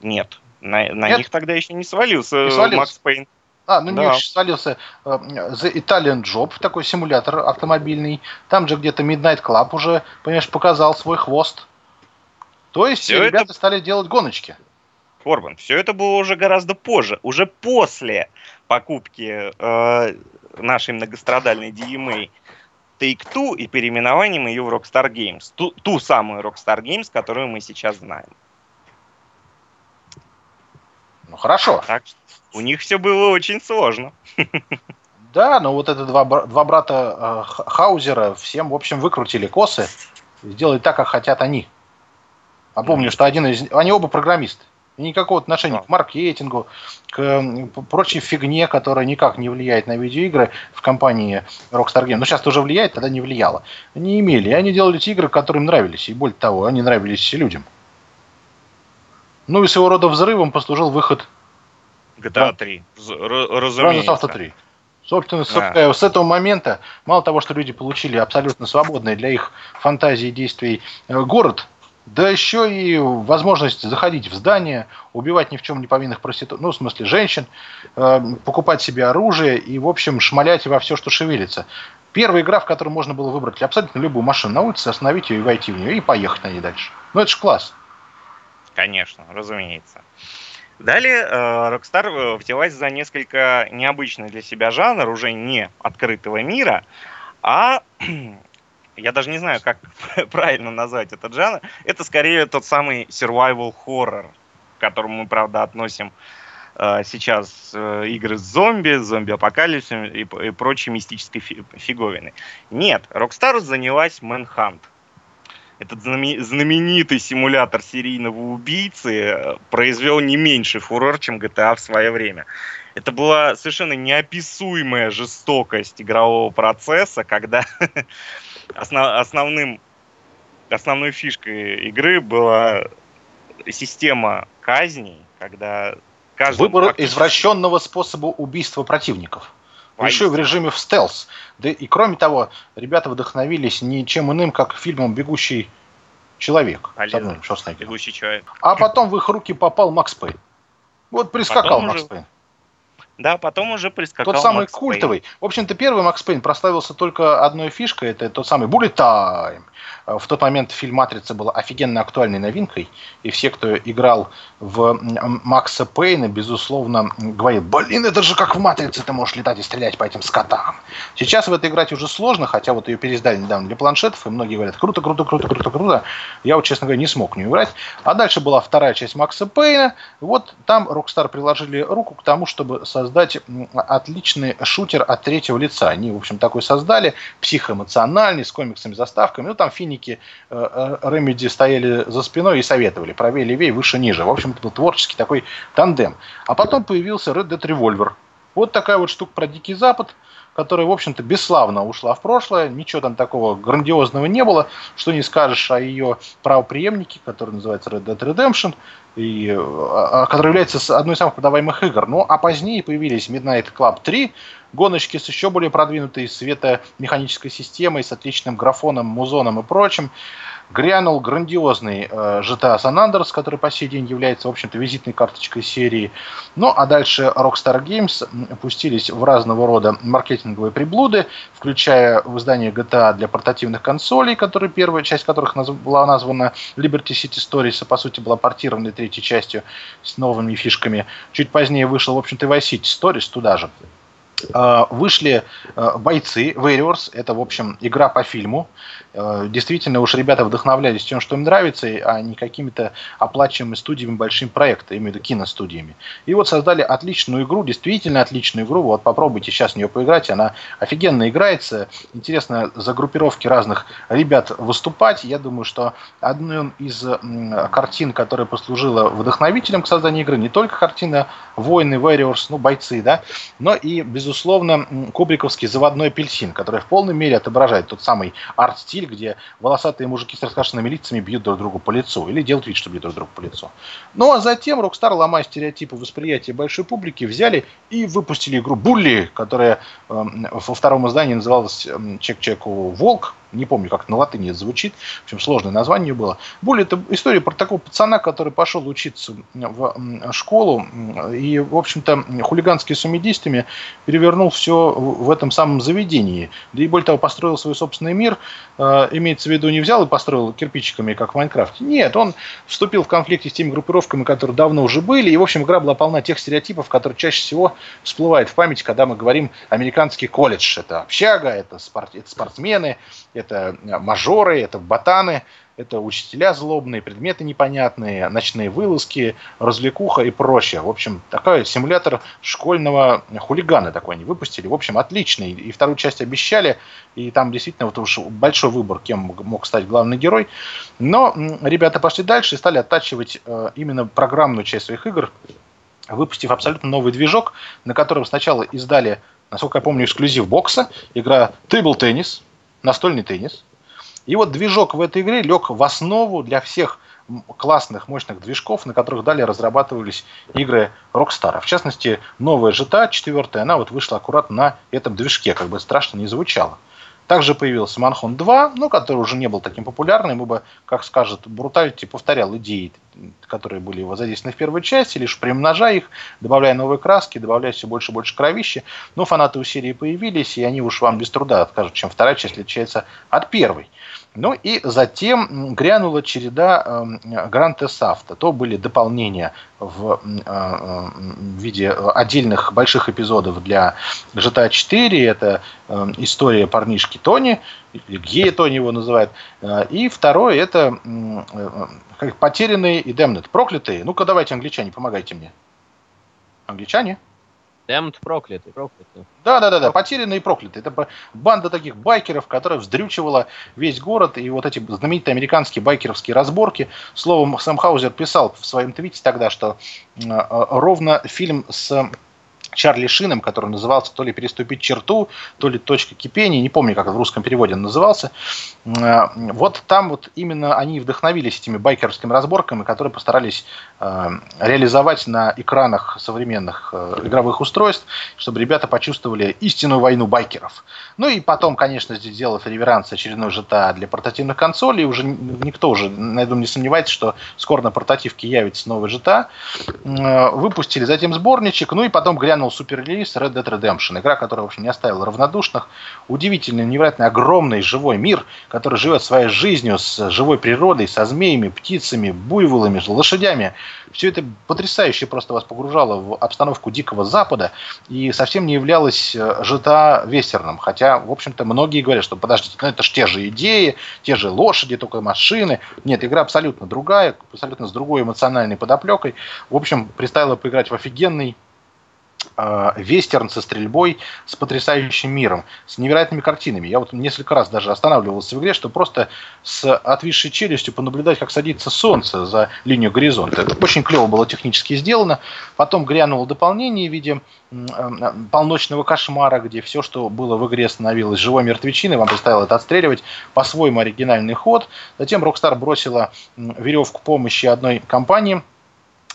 Нет, на, на Нет? них тогда еще не свалился, Не свалился? Макс Пейн. А, ну Да. не свалился э, The Italian Job, такой симулятор автомобильный. Там же где-то Midnight Club уже, понимаешь, показал свой хвост. То есть это- ребята стали делать гоночки. Корбан, все это было уже гораздо позже, уже после покупки э, нашей многострадальной DMA Take-Two и переименованием ее в Rockstar Games. Ту, ту самую Rockstar Games, которую мы сейчас знаем. Ну хорошо. Так что у них все было очень сложно. <laughs> Да, но вот это два, два брата э, Хаузера всем, в общем, выкрутили косы сделали так, как хотят они. А помню, что один из... Они оба программисты. Никакого отношения Да. к маркетингу, к прочей фигне, которая никак не влияет на видеоигры в компании Rockstar Games. Ну, сейчас тоже влияет, тогда не влияло. Не имели. И они делали те игры, которые им нравились. И более того, они нравились людям. Ну и своего рода взрывом послужил выход GTA 3, з- р- Grand разумеется. Theft Auto 3. Собственно, Да. собственно, с этого момента, мало того, что люди получили абсолютно свободный для их фантазии и действий э, город, да еще и возможность заходить в здание, убивать ни в чем не повинных проституток, ну, в смысле, женщин, э, покупать себе оружие и, в общем, шмалять во все, что шевелится. Первая игра, в которой можно было выбрать абсолютно любую машину на улице, остановить ее и войти в нее, и поехать на ней дальше. Ну, это же класс. Конечно, разумеется. Далее э, Rockstar э, взялась за несколько необычный для себя жанр, уже не открытого мира, а <clears throat> я даже не знаю, как <laughs> правильно назвать этот жанр. Это скорее тот самый survival horror, к которому мы, правда, относим э, сейчас э, игры с зомби, зомби-апокалипсисом и, и прочей мистической фи-. Нет, Rockstar занялась Manhunt. Этот знаме- знаменитый симулятор серийного убийцы э, произвел не меньший фурор, чем GTA в свое время. Это была совершенно неописуемая жестокость игрового процесса, когда <laughs> основ- основным, основной фишкой игры была система казней, когда каждый Выбор извращенного способа убийства противников. Еще и в режиме в стелс. Да и кроме того, ребята вдохновились ничем иным, как фильмом «Бегущий человек» Шварценеггером. Бегущий человек. А потом в их руки попал Макс Пейн. Вот прискакал Потом Макс уже Пейн. Да, потом уже прискакал Тот самый Макс Пейн. культовый. В общем-то, первый Макс Пейн прославился только одной фишкой. Это тот самый Bullet Time. Э, В тот момент фильм «Матрица» был офигенно актуальной новинкой. И все, кто играл в Макса Пейна, безусловно, говорил, блин, это же как в «Матрице» ты можешь летать и стрелять по этим скотам. Сейчас в это играть уже сложно, хотя вот ее переиздали недавно для планшетов, и многие говорят, круто, круто, круто, круто, круто. Я вот, честно говоря, не смог не играть. А дальше была вторая часть Макса Пейна. Вот там Rockstar приложили руку к тому, чтобы создать отличный шутер от третьего лица. Они, в общем, такой создали, психоэмоциональный, с комиксами, заставками. Ну, там финики э, э, Remedy стояли за спиной и советовали, правее, левее, выше, ниже. В общем, это был творческий такой тандем. А потом появился Red Dead Revolver. Вот такая вот штука про Дикий Запад, которая, в общем-то, бесславно ушла в прошлое. Ничего там такого грандиозного не было. Что не скажешь о ее правоприемнике, который называется Red Dead Redemption, и, э, а, который является одной из самых продаваемых игр. Ну, а позднее появились Midnight Club 3, гоночки с еще более продвинутой светомеханической системой, с отличным графоном, музоном и прочим. Грянул грандиозный э, GTA San Andreas, который по сей день является, в общем-то, визитной карточкой серии. Ну, а дальше Rockstar Games пустились в разного рода маркетинговые приблуды, включая в издание GTA для портативных консолей, которые, первая часть которых наз- была названа Liberty City Stories, а по сути была портирована третьей частью с новыми фишками. Чуть позднее вышел, в общем-то, Vice City Stories туда же. Э, Вышли э, бойцы Warriors, это, в общем, игра по фильму. Э, Действительно, уж ребята вдохновлялись тем, что им нравится, а не какими-то оплачиваемыми студиями большим в виду киностудиями. И вот создали отличную игру, действительно отличную игру. Вот попробуйте сейчас в нее поиграть, она офигенно играется. Интересно за группировки разных ребят выступать. Я думаю, что одной из картин, которая послужила вдохновителем к созданию игры, не только картина «Войны», «Warriors», ну, бойцы, да, но и, безусловно, кубриковский «Заводной апельсин», который в полной мере отображает тот самый арт-стиль, где волосатые мужики с раскрашенными лицами бьют друг другу по лицу или делают вид, что бьют друг другу по лицу. Ну, а затем Rockstar, ломая стереотипы восприятия большой публики, взяли и выпустили игру «Булли», которая эм, во втором издании называлась эм, «Чек-чеку Волк», не помню, как на латыни это звучит, в общем, сложное название было. Булли это история про такого пацана, который пошел учиться в школу и, в общем-то, хулиганскими самодействиями перевернул все в этом самом заведении. Да и более того, построил свой собственный мир, э, имеется в виду, не взял и построил кирпичиками, как в Майнкрафте. Нет, он вступил в конфликте с теми группировками, которые давно уже были, и, в общем, игра была полна тех стереотипов, которые чаще всего всплывают в память, когда мы говорим американский колледж. Это общага, это, спорт, это спортсмены, это мажоры, это ботаны, это учителя злобные, предметы непонятные, ночные вылазки, развлекуха и прочее. В общем, такой симулятор школьного хулигана такой они выпустили. В общем, отличный. И вторую часть обещали. И там действительно вот уж большой выбор, кем мог- стать главный герой. Но ребята пошли дальше и стали оттачивать э, именно программную часть своих игр, выпустив абсолютно новый движок, на котором сначала издали, насколько я помню, эксклюзив бокса, игра Tennis, настольный теннис. И вот движок в этой игре лег в основу для всех классных, мощных движков, на которых далее разрабатывались игры Rockstar. В частности, новая GTA, четвертая, она вот вышла аккуратно на этом движке, как бы страшно не звучало. Также появился Manhunt 2, ну, который уже не был таким популярным, ибо, как скажет Brutality, повторял идеи, которые были его задействованы в первой части, лишь примножая их, добавляя новые краски, добавляя все больше и больше кровищи. Но фанаты у серии появились, и они уж вам без труда откажут, чем вторая часть отличается от первой. Ну и затем грянула череда Гранд Авто. То были дополнения в в виде отдельных больших эпизодов для GTA 4. Это э, история парнишки Тони, или гея Тони его называют. Э, И второе это э, э, как потерянные и Демнет, проклятые. Ну-ка давайте, англичане, помогайте мне. Англичане? Damned проклятый, проклятый. Да, да, да, да, потерянные и проклятые. Это банда таких байкеров, которая вздрючивала весь город. И вот эти знаменитые американские байкеровские разборки. Словом, Сэм Хаузер писал в своем твите тогда, что э, ровно фильм с Чарли Шином, который назывался то ли «Переступить черту», то ли «Точка кипения», не помню, как в русском переводе он назывался. Э, Вот там вот именно они вдохновились этими байкерскими разборками, которые постарались э, реализовать на экранах современных э, игровых устройств, чтобы ребята почувствовали истинную войну байкеров. Ну и потом, конечно, здесь сделав реверанс очередной GTA для портативных консолей, уже никто уже, я думаю, не сомневается, что скоро на портативке явится новый GTA. Выпустили затем сборничек, ну и потом глянул супер-релиз Red Dead Redemption. Игра, которая, в общем, не оставила равнодушных. Удивительный, невероятно огромный живой мир, который живет своей жизнью с живой природой, со змеями, птицами, буйволами, лошадями. Все это потрясающе просто вас погружало в обстановку Дикого Запада и совсем не являлось э, GTA вестерном. Хотя, в общем-то, многие говорят, что подождите, ну это же те же идеи, те же лошади, только машины. Нет, игра абсолютно другая, абсолютно с другой эмоциональной подоплекой. В общем, представила поиграть в офигенный вестерн со стрельбой, с потрясающим миром, с невероятными картинами. Я вот несколько раз даже останавливался в игре, чтобы просто с отвисшей челюстью понаблюдать, как садится солнце за линию горизонта. Это очень клево было технически сделано. Потом грянуло дополнение в виде э, полночного кошмара, где все, что было в игре, становилось живой мертвечиной. Вам предстояло это отстреливать. По-своему оригинальный ход. Затем Rockstar бросила веревку помощи одной компании,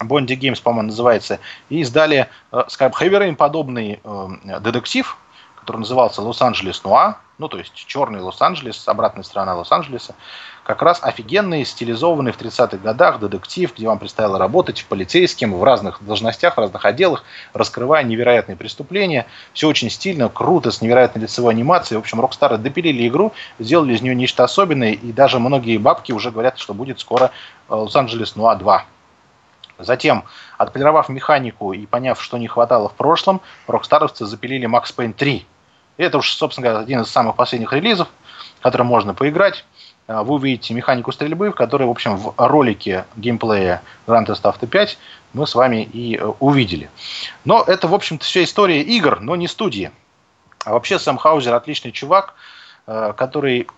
Бонди Games, по-моему, называется, и издали, э, Heavy Rain подобный э, детектив, который назывался Лос-Анджелес Нуа, ну, то есть черный Лос-Анджелес, обратная сторона Лос-Анджелеса, как раз офигенный, стилизованный в 30-х годах детектив, где вам предстояло работать в полицейским в разных должностях, в разных отделах, раскрывая невероятные преступления. Все очень стильно, круто, с невероятной лицевой анимацией. В общем, Rockstar допилили игру, сделали из нее нечто особенное, и даже многие бабки уже говорят, что будет скоро э, Лос-Анджелес Нуа 2. Затем, отполировав механику и поняв, что не хватало в прошлом, рокстаровцы запилили Max Payne 3. И это уж, собственно говоря, один из самых последних релизов, в можно поиграть. А, Вы увидите механику стрельбы, в которой, в общем, в ролике геймплея Grand Theft Auto 5 мы с вами и э, увидели. Но это, в общем-то, вся история игр, но не студии. А вообще Сэм Хаузер отличный чувак, э, который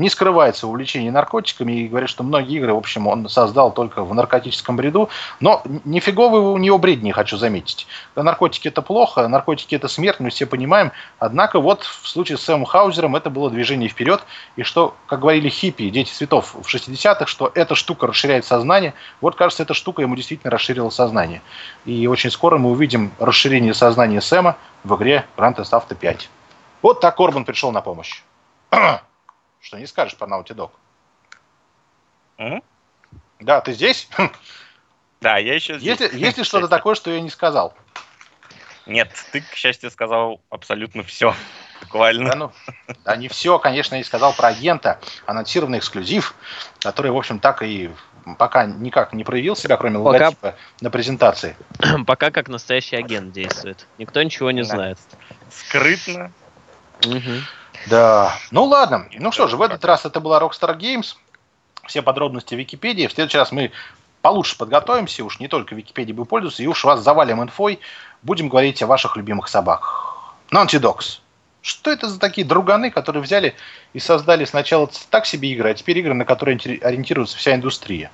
не скрывается в увлечении наркотиками и говорит, что многие игры, в общем, он создал только в наркотическом бреду. Но нифиговый у него бред, не хочу заметить. Наркотики это плохо, наркотики это смерть, мы все понимаем. Однако вот в случае с Сэмом Хаузером это было движение вперед. И что, как говорили хиппи, дети цветов в 60-х, что эта штука расширяет сознание. Вот, кажется, эта штука ему действительно расширила сознание. И очень скоро мы увидим расширение сознания Сэма в игре Grand Theft Auto 5. Вот так Корбан пришел на помощь. Что не скажешь про Naughty Dog? М? Да, ты здесь? <laughs> Да, я еще здесь. Есть ли, есть ли что-то такое, что я не сказал? Нет, ты, к счастью, сказал абсолютно все. <laughs> Буквально. Да, ну, да, не все, конечно, я сказал про агента, анонсированный эксклюзив, который, в общем, так и пока никак не проявил себя, кроме Пока- логотипа на презентации. <clears throat> Пока как настоящий агент действует. Никто ничего не Да. знает. Скрытно. Мгм. Да, ну ладно. Ну что же, в этот раз это была Rockstar Games. Все подробности в Википедии. В следующий раз мы получше подготовимся, уж не только Википедией будем пользоваться, и уж вас завалим инфой. Будем говорить о ваших любимых собаках. Naughty Dogs. Что это за такие друганы, которые взяли и создали сначала так себе игры, а теперь игры, на которые ориенти- ориентируется вся индустрия?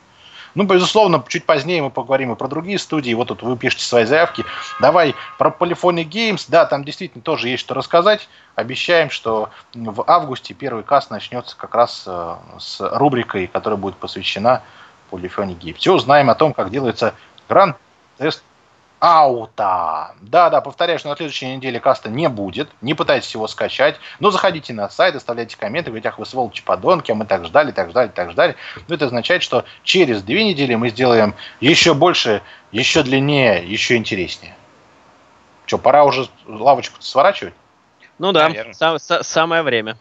Ну, безусловно, чуть позднее мы поговорим и про другие студии. Вот тут вы пишете свои заявки. Давай про Polyphony Games. Да, там действительно тоже есть что рассказать. Обещаем, что в августе первый каст начнется как раз э, с рубрикой, которая будет посвящена Polyphony Games. Все узнаем о том, как делается Theft Аута. Да, да, повторяю, что на следующей неделе каста не будет. Не пытайтесь его скачать. Но заходите на сайт, оставляйте комменты, говорите, ах, вы сволочи подонки, а мы так ждали, так ждали, так ждали. Но это означает, что через две недели мы сделаем еще больше, еще длиннее, еще интереснее. Что, пора уже лавочку сворачивать? Ну да, Наверно. са- са- самое время.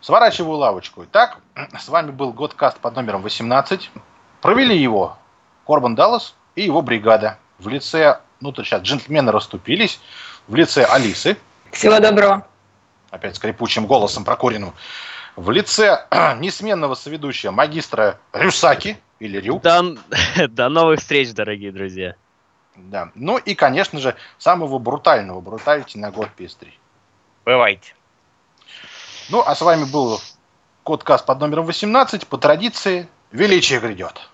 Сворачиваю лавочку. Итак, с вами был Годкаст под номером 18. Провели его Корбан Даллас и его бригада в лице, ну тут сейчас джентльмены расступились, в лице Алисы, Всего доброго. опять скрипучим голосом прокуренным, в лице <clears throat> несменного соведущего магистра Рюсаки, или Рю, До, <laughs> до новых встреч, дорогие друзья. да. ну и, конечно же, самого брутального бруталити на год PS3. Бывайте. Ну, а с вами был Кодкаст под номером 18. По традиции, величие грядет.